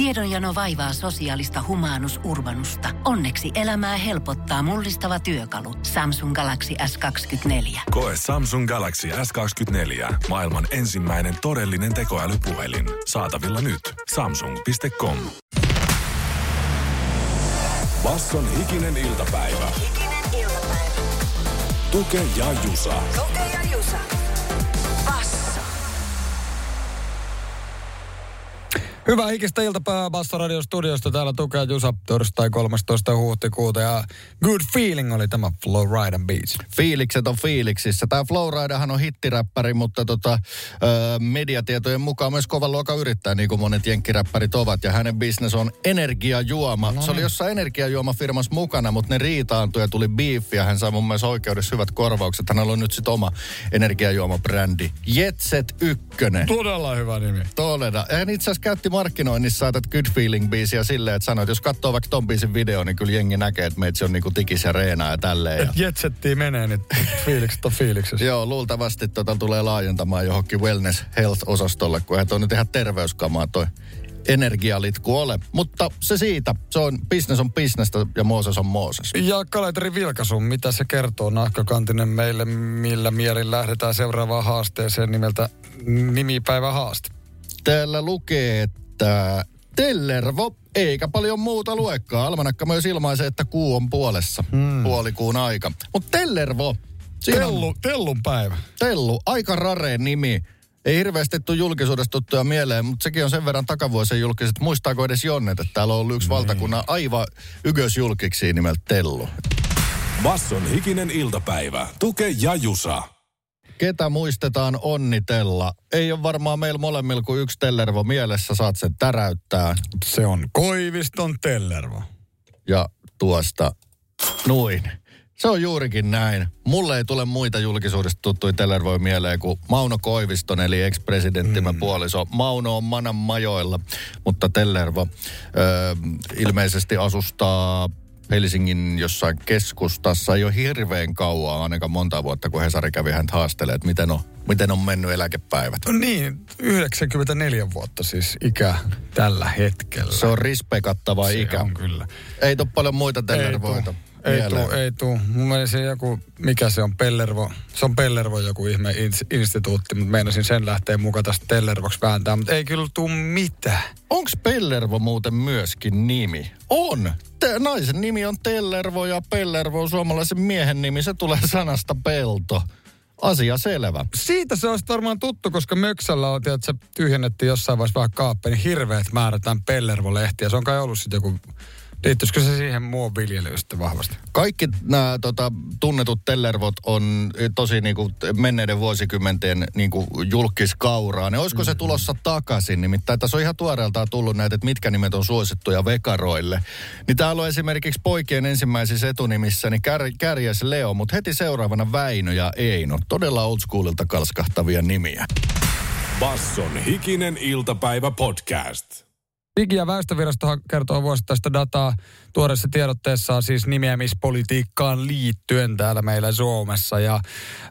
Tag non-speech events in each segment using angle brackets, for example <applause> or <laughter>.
Tiedonjano vaivaa sosiaalista humanus urbanusta. Onneksi elämää helpottaa mullistava työkalu. Samsung Galaxy S24. Koe Samsung Galaxy S24. Maailman ensimmäinen todellinen tekoälypuhelin. Saatavilla nyt. Samsung.com. Basson hikinen iltapäivä. Hikinen iltapäivä. Tuke ja Jusa. Tuke ja Jusa. Hyvää hikistä iltapäivää Basso Radio Studiosta. Täällä tukee Jusa torstai 13. huhtikuuta ja Good Feeling oli tämä Flowrider Beach. Fiilikset on fiiliksissä. Tämä Flowriderhan on hittiräppäri, mutta tota, ö, mediatietojen mukaan myös kovan luokan yrittää, niin kuin monet jenkkiräppärit ovat. Ja hänen bisnes on energiajuoma. No, se oli jossain energiajuomafirmassa mukana, mutta ne riitaantui ja tuli beef ja hän sai mun mielestä oikeudessa hyvät korvaukset. Hänellä on nyt sitten oma energiajuomabrändi. Jetset ykkönen. Todella hyvä nimi. Todella. Hän itse asiassa käytti markkinoinnissa tätä Good Feeling-biisiä silleen, että sanoi, että jos katsoo vaikka ton biisin video, niin kyllä jengi näkee, että meitsi on niinku tikis ja reenaa ja tälleen. Ja... Et jetsettiin menee, niin fiilikset on fiiliksessä. <laughs> Joo, luultavasti tota tulee laajentamaan johonkin wellness health-osastolle, kun eihän toi nyt ihan terveyskamaa toi energialitku ole. Mutta se siitä. Se on, business on businessta ja Mooses on Mooses. Ja kalenteri Vilkasun, mitä se kertoo nahkakantinen meille, millä mielin lähdetään seuraavaan haasteeseen nimeltä nimipäivä haaste. Täällä lukee, että Tellervo, eikä paljon muuta luekkaa. Almanakka myös ilmaisee, että kuu on puolessa. Hmm. Puolikuun aika. Mutta Tellervo, siinä on Tellu, tellun päivä. Tellu, aika rareen nimi. Ei hirveästi tule julkisuudesta tuttuja mieleen, mutta sekin on sen verran takavuosien julkiset. Muistaako edes Jonnet, että täällä on ollut yksi valtakunnan aivan ykkösjulkiksi nimeltä Tellu. Basson hikinen iltapäivä. Tuke ja Jusa. Ketä muistetaan onnitella? Ei ole varmaan meillä molemmilla kuin yksi Tellervo mielessä, saat sen täräyttää. Se on Koiviston Tellervo. Ja tuosta noin. Se on juurikin näin. Mulle ei tule muita julkisuudesta tuttuja Tellervoja mieleen kuin Mauno Koiviston, eli ex-presidenttimä mm. puoliso. Mauno on manan majoilla, mutta Tellervo ö, ilmeisesti asustaa Helsingin jossain keskustassa ole hirveän kauan, ainakaan monta vuotta, kun Hesari kävi häntä haastelee, että miten on, miten on mennyt eläkepäivät. No niin, 94 vuotta siis ikä tällä hetkellä. Se on rispekattava Se ikä. on kyllä. Ei tule paljon muita Tellervoita. Ei tuu, ei tuu. Mun mielestä se joku, mikä se on, Pellervo. Se on Pellervo joku ihme ins- instituutti, mutta meinasin sen lähteä mukaan tästä Tellervoksi vääntää, mutta ei kyllä tuu mitään. Onks Pellervo muuten myöskin nimi? On! Te, naisen nimi on Tellervo ja Pellervo on suomalaisen miehen nimi. Se tulee sanasta pelto. Asia selvä. Siitä se olisi varmaan tuttu, koska Möksällä on, että se tyhjennettiin jossain vaiheessa vähän kaappi, niin hirveät määrätään Pellervo-lehtiä. Se on kai ollut sitten joku, liittyisikö se siihen muun viljelyyn sitten vahvasti? Kaikki nämä tota, tunnetut tellervot on tosi niinku, menneiden vuosikymmenten niinku, julkiskauraa. Ne olisiko se tulossa takaisin? Nimittäin tässä on ihan tuoreeltaan tullut näitä, että mitkä nimet on suosittuja vekaroille. Niin täällä on esimerkiksi poikien ensimmäisissä etunimissä niin kär, Kärjäs Leo, mutta heti seuraavana Väinö ja Eino. Todella old schoolilta kalskahtavia nimiä. Basson hikinen iltapäivä podcast. Digi- ja väestövirasto kertoo vuosittaista dataa tuoreessa tiedotteessaan siis nimeämispolitiikkaan liittyen täällä meillä Suomessa. Ja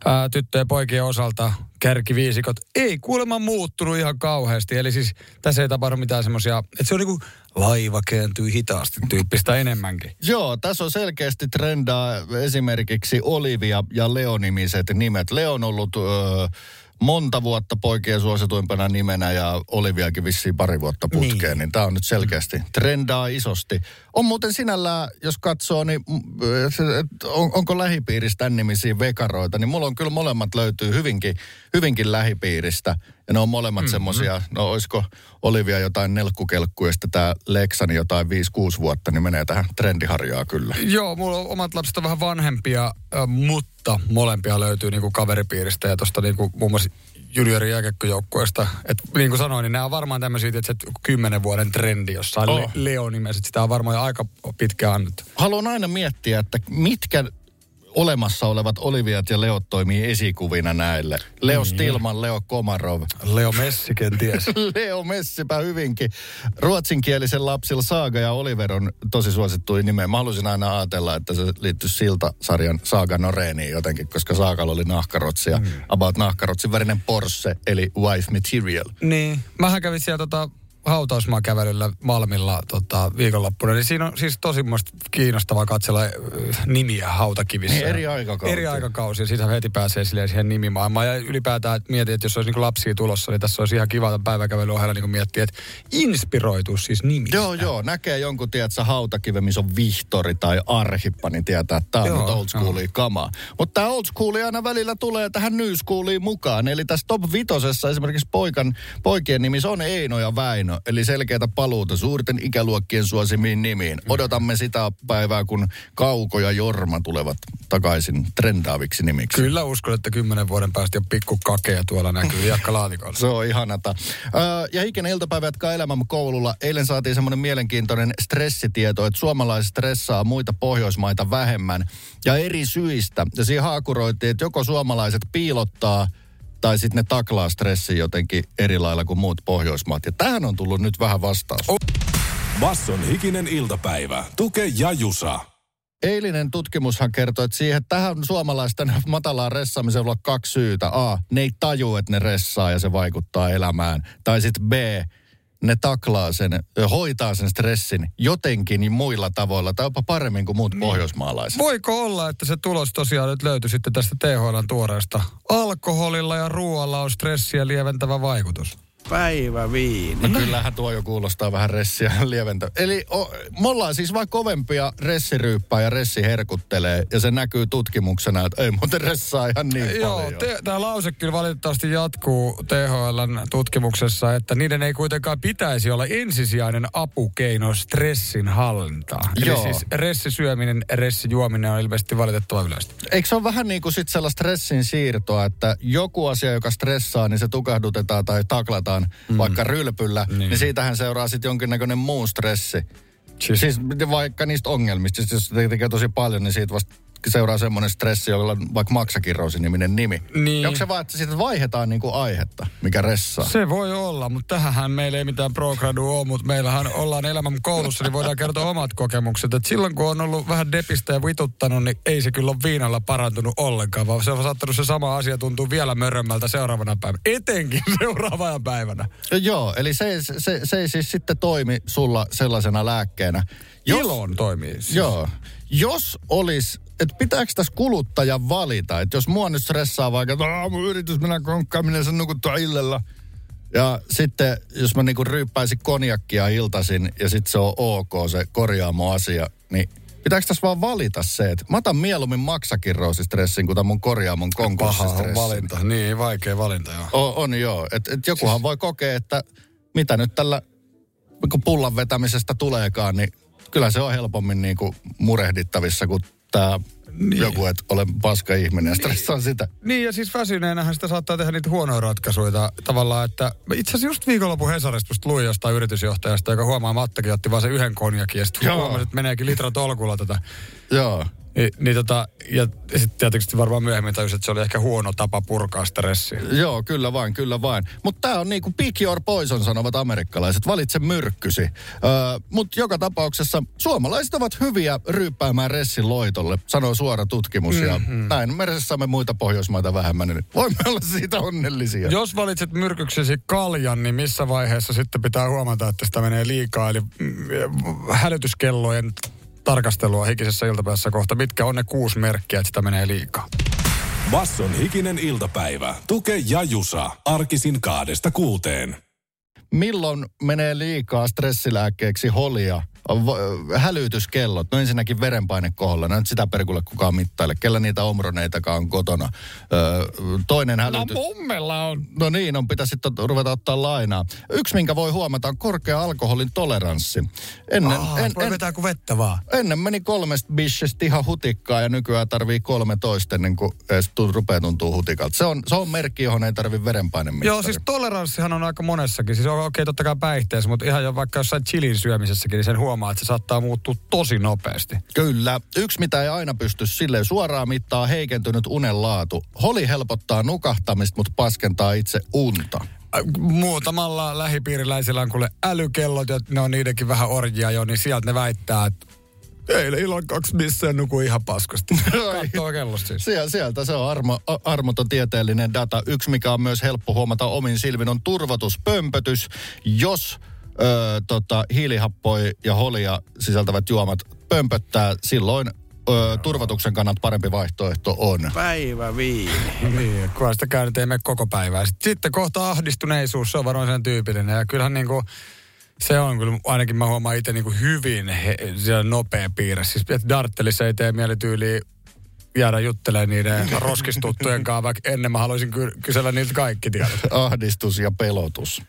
ää, tyttöjen poikien osalta kärkiviisikot ei kuulemma muuttunut ihan kauheasti. Eli siis tässä ei tapahdu mitään semmoisia, että se on niinku laiva kääntyy hitaasti tyyppistä enemmänkin. Joo, tässä on selkeästi trendaa esimerkiksi Olivia ja Leo-nimiset nimet. Leo on ollut öö, monta vuotta poikien suosituimpana nimenä ja Oliviakin vissiin pari vuotta putkeen, niin, niin tämä on nyt selkeästi trendaa isosti. On muuten sinällään, jos katsoo, niin et on, onko lähipiirissä tämän nimisiä vekaroita, niin mulla on kyllä molemmat löytyy hyvinkin, hyvinkin lähipiiristä. Ja ne on molemmat mm-hmm. semmosia, no olisiko Olivia jotain nelkkukelkku ja sitten tämä Leksani jotain 5-6 vuotta, niin menee tähän trendiharjaa kyllä. Joo, mulla on omat lapset on vähän vanhempia, mutta molempia löytyy niinku kaveripiiristä ja tuosta niinku muun muassa juniorin jääkiekkojoukkueesta. Että niin kuin sanoin, niin nämä on varmaan tämmöisiä, että se kymmenen vuoden trendi jossain Oh. Le- Leo-nimessä. Sitä on varmaan aika pitkään annettu. Haluan aina miettiä, että mitkä olemassa olevat Oliviat ja Leot toimii esikuvina näille. Leo Stilman, Leo Komarov. Leo Messi kenties. <laughs> Leo Messipä hyvinkin. Ruotsinkielisen lapsilla Saaga ja Oliver on tosi suosittuja nimeä. Mä haluaisin aina ajatella, että se liittyy Silta-sarjan Saaga Noreeniin jotenkin, koska Saagalla oli nahkarotsi ja about nahkarotsin värinen Porsche, eli wife material. niin. Mähän kävin siellä tota, hautausmaakävelyllä Malmilla tota, viikonloppuna, niin siinä on siis tosi kiinnostavaa katsella äh, nimiä hautakivissä. Niin, eri aikakausia. Eri aikakausia, siitä heti pääsee siihen nimimaailmaan. Ja ylipäätään että mietin, että jos olisi niin lapsia tulossa, niin tässä olisi ihan kiva tämän päiväkävelyn ohella niin miettiä, että inspiroituu siis nimistä. Joo, joo. Näkee jonkun, tiedätkö, hautakive, missä on Vihtori tai Arhippa, niin tietää, että tämä on Joo, old schoolia kamaa. Mutta tämä old schoolia aina välillä tulee tähän new schooliin mukaan. Eli tässä top vitosessa esimerkiksi poikan, poikien nimissä on Eino ja Väinö. Eli selkeätä paluuta suurten ikäluokkien suosimiin nimiin. Odotamme sitä päivää, kun Kauko ja Jorma tulevat takaisin trendaaviksi nimiksi. Kyllä uskon, että kymmenen vuoden päästä jo pikku kakeja tuolla näkyy jakkalaatikolla. <laughs> Se on ihanata. Ja ikinä iltapäivä jatkaa elämämme koululla. Eilen saatiin semmoinen mielenkiintoinen stressitieto, että suomalaiset stressaa muita Pohjoismaita vähemmän ja eri syistä. Ja siihen haakuroitiin, että joko suomalaiset piilottaa tai sitten ne taklaa stressi jotenkin eri lailla kuin muut Pohjoismaat. Ja tähän on tullut nyt vähän vastaus. Basson hikinen iltapäivä. Tuke ja Jusa. Eilinen tutkimushan kertoi, että siihen tähän suomalaisten matalaan ressaamiseen voi olla kaksi syytä. A, ne ei taju, että ne ressaa ja se vaikuttaa elämään. Tai sitten B, ne taklaa sen, hoitaa sen stressin jotenkin muilla tavoilla tai jopa paremmin kuin muut pohjoismaalaiset. Voiko olla, että se tulos tosiaan nyt löytyi sitten tästä THLn tuoreesta? Alkoholilla ja ruoalla on stressiä lieventävä vaikutus. Päivä viini. No kyllähän tuo jo kuulostaa vähän ressiä <laughs> lieventä. Eli o, me ollaan siis vaan kovempia ressiryyppää ja ressi herkuttelee. Ja se näkyy tutkimuksena, että ei muuten ressaa ihan niin Joo, paljon. te, tämä lause kyllä valitettavasti jatkuu THLn tutkimuksessa, että niiden ei kuitenkaan pitäisi olla ensisijainen apukeino stressin hallintaan. Joo. Eli siis ressisyöminen, ressijuominen on ilmeisesti valitettava yleistä. Eikö se ole vähän niin kuin sit sellaista stressin siirtoa, että joku asia, joka stressaa, niin se tukahdutetaan tai taklataan mm. vaikka rylpyllä, niin. niin siitähän seuraa sitten jonkinnäköinen muu stressi. Siis- Siis vaikka niistä ongelmista, siis jos tekee tosi paljon, niin siitä vasta seuraa semmoinen stressi, jolla on vaikka maksakirrousi-niminen nimi. Niin. Onko se vaan, että siitä vaihdetaan niin kuin aihetta, mikä ressaa? Se voi olla, mutta tähän meillä ei mitään progradu ole, mutta meillähän ollaan elämän koulussa, niin voidaan kertoa omat kokemukset. Et silloin kun on ollut vähän depistä ja vituttanut, niin ei se kyllä ole viinalla parantunut ollenkaan, vaan se on saattanut se sama asia tuntuu vielä mörömmältä seuraavana päivänä. Etenkin <laughs> seuraavana päivänä. Joo, eli se, se, se ei siis sitten toimi sulla sellaisena lääkkeenä. Jos- Ilon toimii. Siis. Joo. Jos olisi, että pitääkö tässä kuluttaja valita, että jos mua nyt stressaa vaikka, että "Aa, mun yritys mennä konkkaan, minä sen nukuttua illalla. Ja sitten, jos mä niinku ryyppäisin konjakkia iltasin ja sitten se on ok, se korjaamo asia, niin pitääkö tässä vaan valita se, että mä otan mieluummin maksakirroosistressin kuin tämän mun korjaamon Paha on konkurssistressin. valinta. Niin, vaikea valinta, joo. On, on joo. Et, et jokuhan siis... voi kokea, että mitä nyt tällä kun pullan vetämisestä tuleekaan, niin kyllä se on helpommin niin kuin murehdittavissa kuin tämä niin. joku, että olen paska ihminen ja stressaan sitä. Niin ja siis väsyneenähän sitä saattaa tehdä niitä huonoja ratkaisuja tavallaan, että itse asiassa just viikonlopun Hesarista just luin jostain yritysjohtajasta, joka huomaa Mattakin otti vaan se yhden konjakin ja sitten huomasi, että meneekin litra tolkulla tätä. Joo. Ni, niin tota, ja sitten tietysti varmaan myöhemmin tajusi, että se oli ehkä huono tapa purkaa stressiä. Joo, kyllä vain, kyllä vain. Mutta tämä on niinku pick your poison, sanovat amerikkalaiset. Valitse myrkkysi. Öö, Mutta joka tapauksessa suomalaiset ovat hyviä ryyppäämään ressin loitolle, sanoo suora tutkimus. Mm, ja Mm-hmm. näin me saamme muita Pohjoismaita vähemmän, niin voimme olla siitä onnellisia. Jos valitset myrkyksesi kaljan, niin missä vaiheessa sitten pitää huomata, että sitä menee liikaa? Eli mm, hälytyskellojen tarkastelua hikisessä iltapäivässä kohta. Mitkä on ne kuusi merkkiä, että sitä menee liikaa? Basson hikinen iltapäivä. Tuke ja Jusa. Arkisin kaadesta kuuteen. milloin menee liikaa stressilääkkeeksi holia, hälytyskellot, no ensinnäkin verenpaine koholla, no nyt sitä perkulle kukaan mittaile, kellä niitä omroneitakaan on kotona. Öö, toinen hälytys... mummella on. No niin, on pitäisi sitten ruveta ottaa lainaa. Yksi, minkä voi huomata, on korkea alkoholin toleranssi. Ennen, Ah, en, en, kuin vettä vaan. ennen meni kolmesta bishestä ihan hutikkaa ja nykyään tarvii 13 ennen kuin edes rupeaa tuntuu hutikalta. Se on, se on merkki, johon ei tarvi verenpainemittari. Joo, siis toleranssihan on aika monessakin. Siis on okei okay, totta kai päihteessä, mutta ihan jo vaikka jossain chilin syömisessäkin, niin sen huomaa, että se saattaa muuttua tosi nopeasti. Kyllä. Yksi, mitä ei aina pysty silleen suoraan mittaa, heikentynyt unen laatu. Holi helpottaa nukahtamista, mutta paskentaa itse unta. Äh, Muutamalla lähipiiriläisellä on kuule älykellot, ja ne on niidenkin vähän orjia jo, niin sieltä ne väittää, että eilen illan kaksi missään nuku ihan paskasti. <laughs> Kellosta siis. Sieltä, sieltä se on armo, armoton tieteellinen data. Yksi, mikä on myös helppo huomata omin silmin, on turvotuspömpötys. Jos ö, tota, hiilihappoja ja holia sisältävät juomat pömpöttää, silloin ö, turvatuksen kannalta parempi vaihtoehto on. Päivä viini. Niin, kun sitä käynyt ei mene koko päivää. Sitten, kohta ahdistuneisuus, se on varmaan sen tyypillinen. Ja kyllähän niinku, se on kyllä, ainakin mä huomaan itse niinku hyvin he, nopea piirre. Siis että Darttelissa ei tee mielityyliä jäädä juttelemaan niiden roskistuttujen kanssa, vaikka ennen mä haluaisin ky- kysellä niiltä kaikki tiedot. Ahdistus ja pelotus.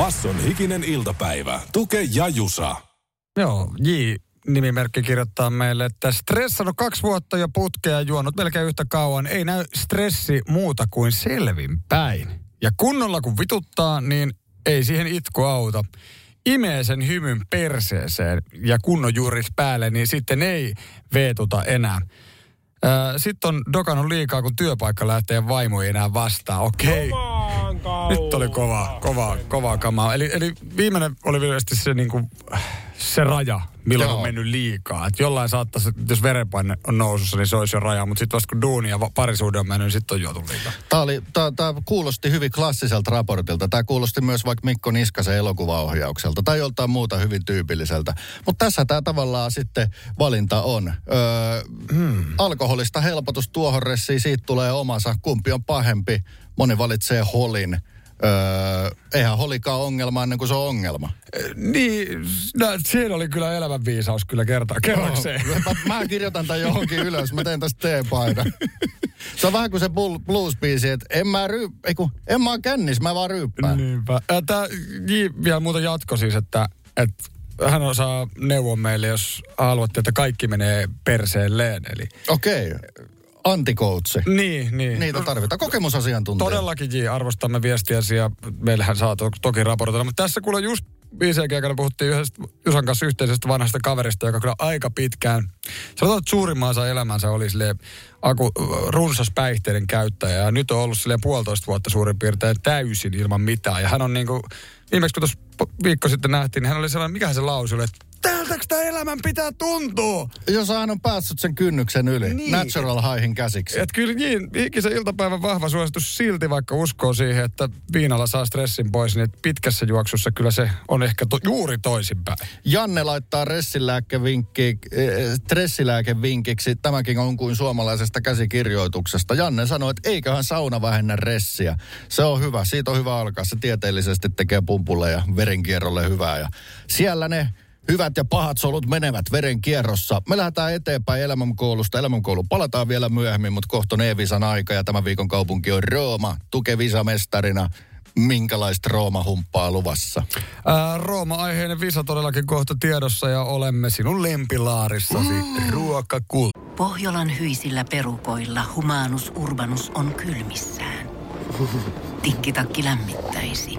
Basson hikinen iltapäivä. Tuke ja Jusa. Joo, J nimimerkki kirjoittaa meille, että stressannut kaksi vuotta jo putkea juonut melkein yhtä kauan. Ei näy stressi muuta kuin selvinpäin. Ja kunnolla kun vituttaa, niin ei siihen itku auta. Imee sen hymyn perseeseen ja kunnon juuris päälle, niin sitten ei veetuta enää. Sitten on dokannut liikaa, kun työpaikka lähtee vaimo ei enää vastaan. Okei. Nyt oli kova, kova, kova kamaa. Eli, eli viimeinen oli virallisesti se, niin kuin, se raja, milloin Joo. on mennyt liikaa. Et jollain saattaisi, jos verenpaine on nousussa, niin se olisi jo raja. Mutta sitten vasta kun duuni ja parisuhde on mennyt, niin sitten on juotu liikaa. Tämä, oli, tämä, tämä kuulosti hyvin klassiselta raportilta. Tämä kuulosti myös vaikka Mikko Niskasen elokuvaohjaukselta tai joltain muuta hyvin tyypilliseltä. Mutta tässä tämä tavallaan sitten valinta on. Öö, hmm. Alkoholista helpotus tuohon ressiin, siitä tulee omansa. Kumpi on pahempi? Moni valitsee holin. Öö, eihän holikaan ongelma ennen kuin se on ongelma. Niin, no, siinä oli kyllä elämänviisaus kyllä kertaa, kerrakseen. <laughs> Mä, mä kirjoitan tämän johonkin ylös, mä teen tästä teepaidan. <laughs> Se on vähän kuin se blues-biisi, että en mä, ryy, ei kun, en mä kännis, mä vaan ryyppään. Niinpä. Tämä J vielä muuten jatko siis, että, että hän osaa neuvoa meille, jos haluatte, että kaikki menee perseelleen. Eli Okei, okay. Antikoutsi. niin, niin. Niitä tarvitaan. Kokemusasiantuntija. Todellakin arvostamme viestiäsi ja meillähän saa to- toki raportoida. Mutta tässä kuule just viiseen aikana puhuttiin yhdestä Jusan kanssa yhteisestä vanhasta kaverista, joka kyllä aika pitkään, sanotaan, että suurimman osa elämänsä oli silleen aku, runsas päihteiden käyttäjä. Ja nyt on ollut silleen puolitoista vuotta suurin piirtein täysin ilman mitään. Ja hän on niinku, viimeksi kun tuossa viikko sitten nähtiin, niin hän oli sellainen, mikä se lausu oli, että tältäks tämä elämän pitää tuntua? Jos hän on päässyt sen kynnyksen yli, Niin. natural highhin käsiksi. Et kyllä niin, ikisen iltapäivän vahva suositus silti, vaikka uskoo siihen, että viinalla saa stressin pois, niin pitkässä juoksussa kyllä se on ehkä to, juuri toisinpäin. Janne laittaa ressilääkevinkki, eh, stressilääkevinkiksi. Tämäkin on kuin suomalaisesta käsikirjoituksesta. Janne sanoi, että eiköhän sauna vähennä ressiä. Se on hyvä, siitä on hyvä alkaa. Se tieteellisesti tekee pumpulle ja verenkierrolle hyvää. Ja siellä ne hyvät ja pahat solut menevät verenkierrossa. Me lähdetään eteenpäin elämänkoulusta. Elämänkoulu palataan vielä myöhemmin, mutta kohta on E-Visan aika ja tämän viikon kaupunki on Rooma. Tuke Visa-mestarina. Minkälaista Rooma-humppaa luvassa? Ää, Rooma-aiheinen visa todellakin kohta tiedossa ja olemme sinun lempilaarissasi mm. ruokakul. Pohjolan hyisillä perukoilla humanus urbanus on kylmissään. Tikkitakki lämmittäisi.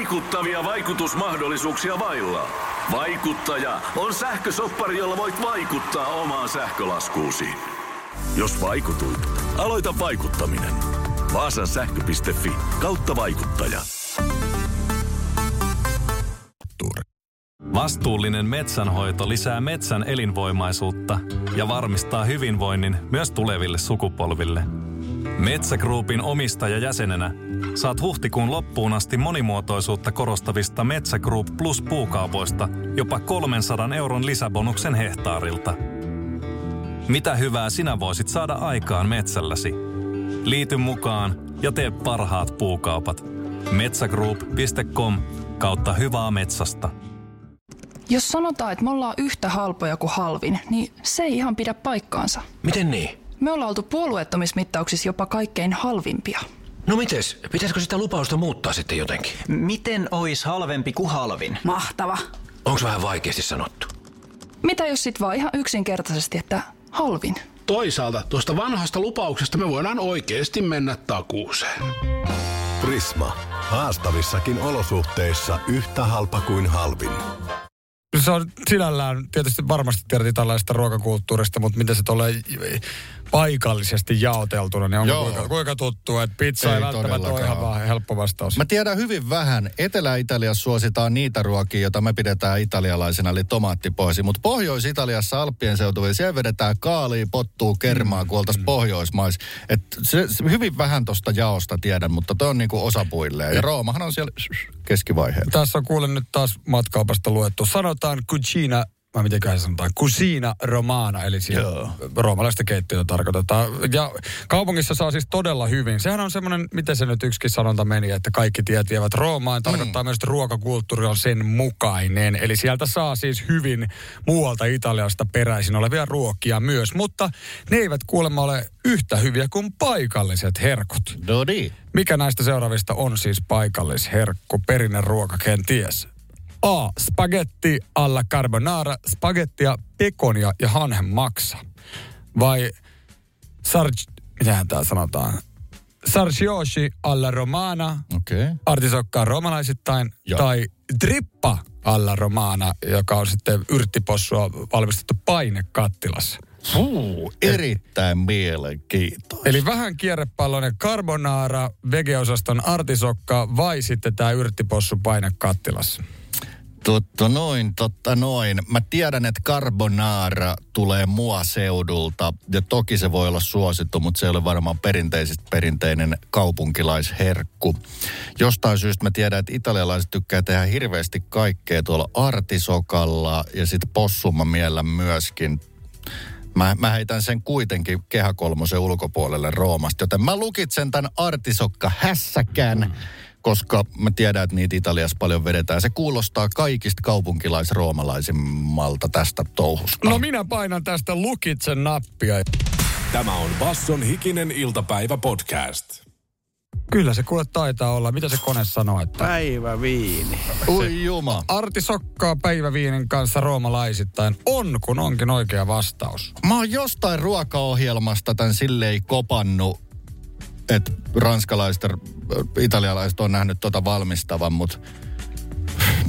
vaikuttavia vaikutusmahdollisuuksia vailla? Vaikuttaja on sähkösoppari, jolla voit vaikuttaa omaan sähkölaskuusi. Jos vaikutuit, aloita vaikuttaminen. Vaasan sähkö.fi kautta vaikuttaja. Vastuullinen metsänhoito lisää metsän elinvoimaisuutta ja varmistaa hyvinvoinnin myös tuleville sukupolville. Metsägruupin omistajajäsenenä saat huhtikuun loppuun asti monimuotoisuutta korostavista Metsä Group Plus puukaupoista jopa 300 euron lisäbonuksen hehtaarilta. Mitä hyvää sinä voisit saada aikaan metsälläsi? Liity mukaan ja tee parhaat puukaupat. Metsägroup.com kautta hyvää metsästä. Jos sanotaan, että me ollaan yhtä halpoja kuin halvin, niin se ei ihan pidä paikkaansa. Miten niin? Me ollaan oltu puolueettomismittauksissa jopa kaikkein halvimpia. No mites? Pitäisikö sitä lupausta muuttaa sitten jotenkin? Miten ois halvempi kuin halvin? Mahtava. Onko vähän vaikeasti sanottu? Mitä jos sit vaan ihan yksinkertaisesti, että halvin? Toisaalta tuosta vanhasta lupauksesta me voidaan oikeasti mennä takuuseen. Prisma. Haastavissakin olosuhteissa yhtä halpa kuin halvin. se on sinällään, tietysti varmasti tiedät italaisesta ruokakulttuurista, mutta miten se tulee paikallisesti jaoteltuna, niin onko Joo. kuinka, kuinka tuttu, että pizza ei, Ei välttämättä ole ihan vaan helppo vastaus. Mä tiedän hyvin vähän. Etelä-Italiassa suositaan niitä ruokia, joita me pidetään italialaisena, eli tomaattipohjasi. Mutta Pohjois-Italiassa Alppien seutuvilla, siellä vedetään kaalia, pottuu, kermaa, kun oltaisiin Pohjoismais. Et se, se, hyvin vähän tosta jaosta tiedän, mutta toi on niinku osapuilleen. Ja Roomahan on siellä keskivaiheella. Tässä on kuulen nyt taas matkaopasta luettu. Sanotaan cucina, vai mitenköhän se sanotaan, cucina romana, eli siis roomalaista keittiötä tarkoitetaan. Ja kaupungissa saa siis todella hyvin. Sehän on semmoinen, miten se nyt yksikin sanonta meni, että kaikki tiet vievät Roomaan. Tarkoittaa myös, että ruokakulttuuri on sen mukainen. Eli sieltä saa siis hyvin muualta Italiasta peräisin olevia ruokia myös. Mutta ne eivät kuulemma ole yhtä hyviä kuin paikalliset herkut. Dodi. Mikä näistä seuraavista on siis paikallisherkku, perinneruoka kenties? A. Spagetti alla carbonara, spagettia, pekonia ja hanhen maksa. Vai sarg... Mitähän tää sanotaan? Sargioshi alla romana, Okei. Okay. artisokkaa romalaisittain, Joo. tai drippa alla romana, joka on sitten yrttipossua valmistettu painekattilassa. Fuu, erittäin mielenkiintoista. Eli vähän kierrepalloinen carbonara, vegeosaston artisokka vai sitten tämä yrttipossu painekattilassa. Totta noin, totta noin. Mä tiedän, että carbonara tulee mua seudulta ja toki se voi olla suosittu, mutta se ei ole varmaan perinteisesti perinteinen kaupunkilaisherkku. Jostain syystä mä tiedän, että italialaiset tykkää tehdä hirveästi kaikkea tuolla artisokalla ja sitten possuma miellä myöskin. Mä, mä heitän sen kuitenkin kehäkolmosen ulkopuolelle Roomasta, joten mä lukitsen tämän artisokka hässäkän, koska mä tiedän, että niitä Italiassa paljon vedetään. Se kuulostaa kaikista kaupunkilaisroomalaisimmalta tästä touhusta. No minä painan tästä lukitsen nappia. Tämä on Basson hikinen iltapäivä podcast. Kyllä se kuule taitaa olla. Mitä se kone sanoo, että... Päiväviini. Ui juma. Artisokkaa päiväviinin kanssa roomalaisittain on, kun onkin oikea vastaus. Mä oon jostain ruokaohjelmasta tän silleen kopannut, että ranskalaiset italialaiset on nähnyt tota valmistavan, mutta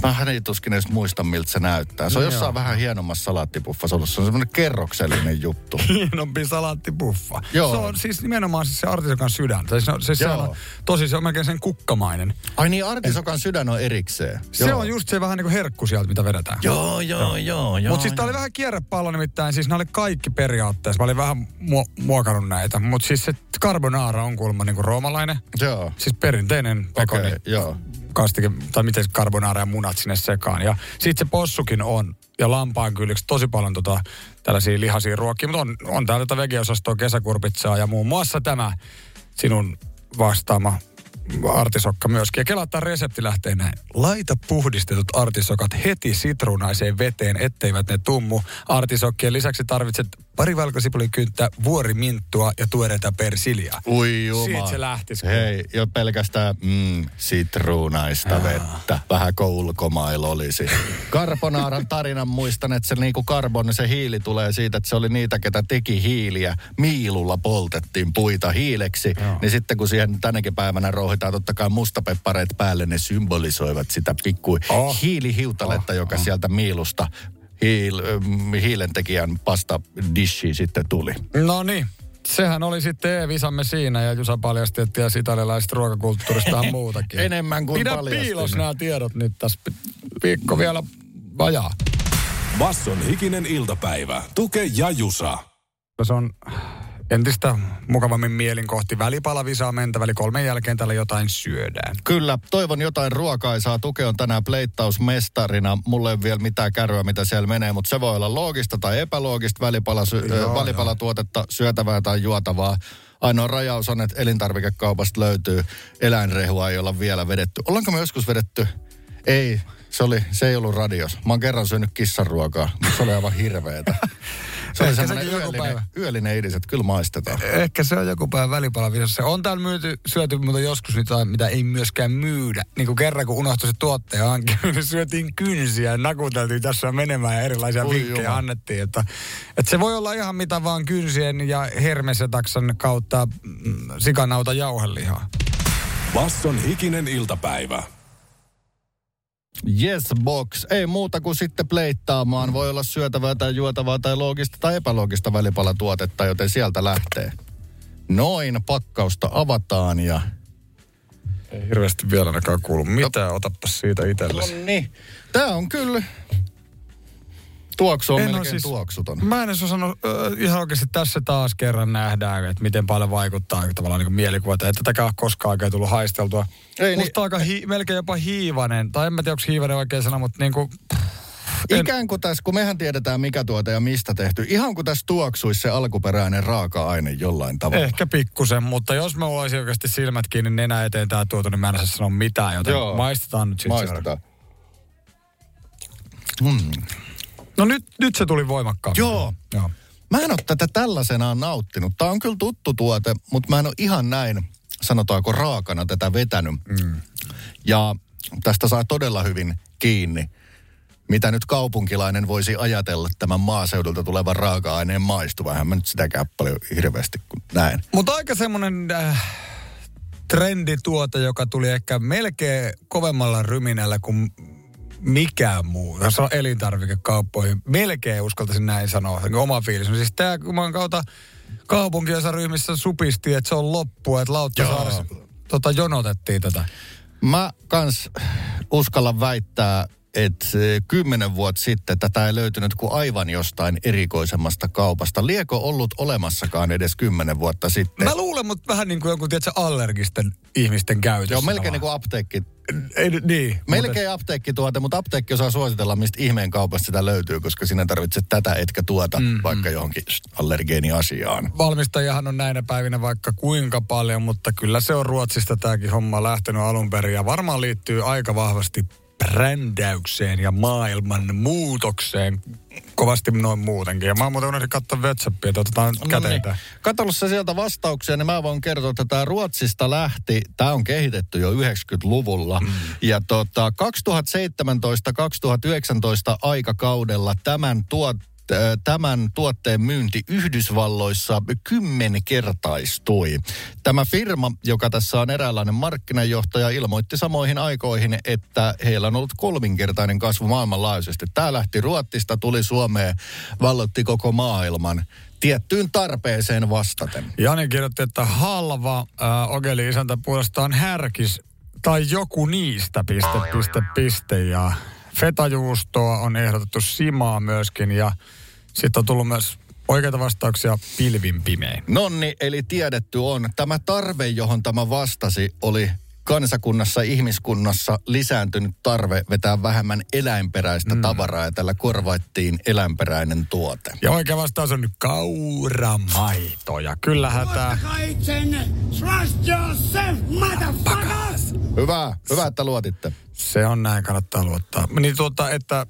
mä ei tuskin edes muista, miltä se näyttää. Se on No jossain joo. vähän hienommassa salaattipuffassa. ollut. Se on semmoinen kerroksellinen juttu. <laughs> Hienompi salaattipuffa. Joo. Se on siis nimenomaan siis se artisokan sydän. Tai se, on- se, se Joo. on, tosi, se on melkein sen kukkamainen. Ai niin, artisokan sydän on erikseen. Se Joo. on just se vähän niin kuin herkku sieltä, mitä vedetään. Joo, joo, joo, joo. Mutta siis tää oli vähän kierrepallo nimittäin, siis nämä oli kaikki periaatteessa. Mä olin vähän mu- muokannut näitä, mutta siis se carbonara on kuulemma niinku roomalainen. Joo. Siis perinteinen pekoni. Okei, joo. Kastike, tai miten ja munat sinne sekaan. Ja sit se possukin on. Ja lampaan kylliksi tosi paljon tota, tällaisia lihaisia ruokia. Mutta on, on täällä tätä vegeosastoa, kesäkurpitsaa ja muun muassa tämä sinun vastaama artisokka myöskin. Ja kelataan resepti lähtee näin. Laita puhdistetut artisokat heti sitruunaiseen veteen, etteivät ne tummu. Artisokkien lisäksi tarvitset pari valkosipulikynttä, vuoriminttua ja tuoreita persiljaa. Ui juma. Siitä se lähtisi. Hei, jo pelkästään mm, sitruunaista vettä. Vähän kuin ulkomailla olisi. Carbonaaran tarinan muistan, että se niinku karbon, se hiili tulee siitä, että se oli niitä, ketä teki hiiliä. Miilulla poltettiin puita hiileksi. Joo. Niin sitten kun siihen tänäkin päivänä rouhitaan totta kai mustapeppareet päälle, ne symbolisoivat sitä pikku Oh. hiilihiutaletta, Oh, joka oh. sieltä miilusta hiil, ähm, hiilentekijän pasta dishi sitten tuli. No niin. Sehän oli sitten E-visamme siinä ja Jusa paljasti, että tiesi italialaisesta ruokakulttuurista vähän muutakin. <laughs> Enemmän kuin Pidä paljastin. piilos nämä tiedot nyt tässä. Viikko vielä vajaa. Basson hikinen iltapäivä. Tuke ja Jusa. Se on entistä mukavammin mielin kohti välipalavisaa mentävä, eli kolmen jälkeen täällä jotain syödään. Kyllä, toivon jotain ruokaisaa. Tuke on tänään pleittausmestarina. Mulle ei vielä mitään kärryä, mitä siellä menee, mutta se voi olla loogista tai epäloogista välipala, sy- Joo, joo, välipalatuotetta, syötävää tai juotavaa. Ainoa rajaus on, että elintarvikekaupasta löytyy eläinrehua, ei olla vielä vedetty. Ollaanko me joskus vedetty? Ei, se, oli, se ei ollut radios. Mä oon kerran syönyt kissanruokaa, mutta se oli aivan hirveetä. <laughs> Se Ehkä semmoinen yöllinen, päivä. yöllinen idis, että kyllä maistetaan. Ehkä se on joku päivä välipalavisassa. On täällä myyty, syöty mutta joskus jotain, mitä ei myöskään myydä. Niin kuin kerran, kun unohtui se tuotteen hanke, <laughs> niin syötiin kynsiä ja nakuteltiin tässä menemään ja erilaisia Oi vinkkejä annettiin. Että, että se voi olla ihan mitä vaan kynsien ja hermesetaksan kautta mm, sikanauta jauhelihaa. Basson hikinen iltapäivä. Yes box. Ei muuta kuin sitten pleittaamaan. Voi olla syötävää tai juotavaa tai loogista tai epäloogista välipalatuotetta, joten sieltä lähtee. Noin, pakkausta avataan ja... Ei hirveästi vielä ainakaan kuulu mitään. Otappa siitä itsellesi. No niin. Tää on kyllä... Tuoksu on En oo melkein siis- tuoksuton. Mä en edes osannut, äh, ihan oikeasti tässä taas kerran nähdään, että miten paljon vaikuttaa tavallaan niin mielikuvat. Että tätäkään ole koskaan oikein tullut haisteltua. Ei niin- Musta aika hi, melkein jopa hiivanen, tai en mä tiedä, onko hiivanen oikein sana, mutta niin kuin, Ikään kuin tässä, kun mehän tiedetään mikä tuote ja mistä tehty, ihan kuin tässä tuoksuisi se alkuperäinen raaka-aine jollain tavalla. ehkä pikkusen, mutta jos me olisi oikeasti silmät kiinni nenä eteen tää tuotu, niin mä en saa sanoa mitään, joten Joo. maistetaan nyt sitten. Maistetaan. Mm. No nyt, nyt se tuli voimakkaammin. Joo. Joo. Mä en ole tätä tällaisenaan nauttinut. Tämä on kyllä tuttu tuote, mutta mä en ole ihan näin, sanotaanko raakana tätä vetänyt. Mm. Ja tästä saa todella hyvin kiinni, mitä nyt kaupunkilainen voisi ajatella tämän maaseudulta tulevan raaka-aineen maistuvan. Hän mä nyt sitäkään paljon hirveästi kuin näin. Mutta aika semmoinen äh, trendituote, joka tuli ehkä melkein kovemmalla ryminällä kuin mikään muu. Jos on elintarvikekauppoihin, melkein uskaltaisin näin sanoa. On Oma fiilis. Siis tämä, kun mä kautta kaupunkiosaryhmissä supisti, että se on loppu, että Lauttasaaressa tota, jonotettiin tätä. Mä kans uskallan väittää, että kymmenen vuotta sitten tätä ei löytynyt kuin aivan jostain erikoisemmasta kaupasta. Lieko ollut olemassakaan edes kymmenen vuotta sitten? Mä luulen, mutta vähän niin kuin jonkun, tiedätkö, allergisten ihmisten käytössä. Joo, melkein niin kuin apteekki. Ei, niin. Melkein apteekkituote, mutta apteekki osaa suositella, mistä ihmeen kaupasta sitä löytyy, koska sinä tarvitset tätä etkä tuota, mm, vaikka johonkin allergeeniasiaan. Valmistajahan on näinä päivinä vaikka kuinka paljon, mutta kyllä se on Ruotsista tämäkin homma lähtenyt alun perin ja varmaan liittyy aika vahvasti brändäykseen ja maailman muutokseen kovasti noin muutenkin. Ja mä oon muuten unohdin katsoa WhatsAppia, että otetaan No käteen tää. Katsossa sieltä vastauksia, niin mä voin kertoa, että tämä Ruotsista lähti, tämä on kehitetty jo 90-luvulla. Mm. Ja tota, 2017-2019 aikakaudella tämän tuot, Tämän tuotteen myynti Yhdysvalloissa kymmenkertaistui. Tämä firma, joka tässä on eräänlainen markkinajohtaja, ilmoitti samoihin aikoihin, että heillä on ollut kolminkertainen kasvu maailmanlaajuisesti. Tämä lähti Ruotsista, tuli Suomeen, vallotti koko maailman tiettyyn tarpeeseen vastaten. Jani kirjoitti, että halva äh, Ogeli isäntä puolestaan härkis tai joku niistä piste, piste, piste. Ja fetajuustoa on ehdotettu simaa myöskin ja sitten on tullut myös oikeita vastauksia pilvin pimein. Nonni, eli tiedetty on. Tämä tarve, johon tämä vastasi, oli kansakunnassa, ihmiskunnassa lisääntynyt tarve vetää vähemmän eläinperäistä mm. tavaraa ja tällä korvaittiin eläinperäinen tuote. Ja oikea vastaus on kauramaito. Ja kyllähän tämä... Hyvä, hyvä, että luotitte. Se on näin, kannattaa luottaa. Niin tuota, että...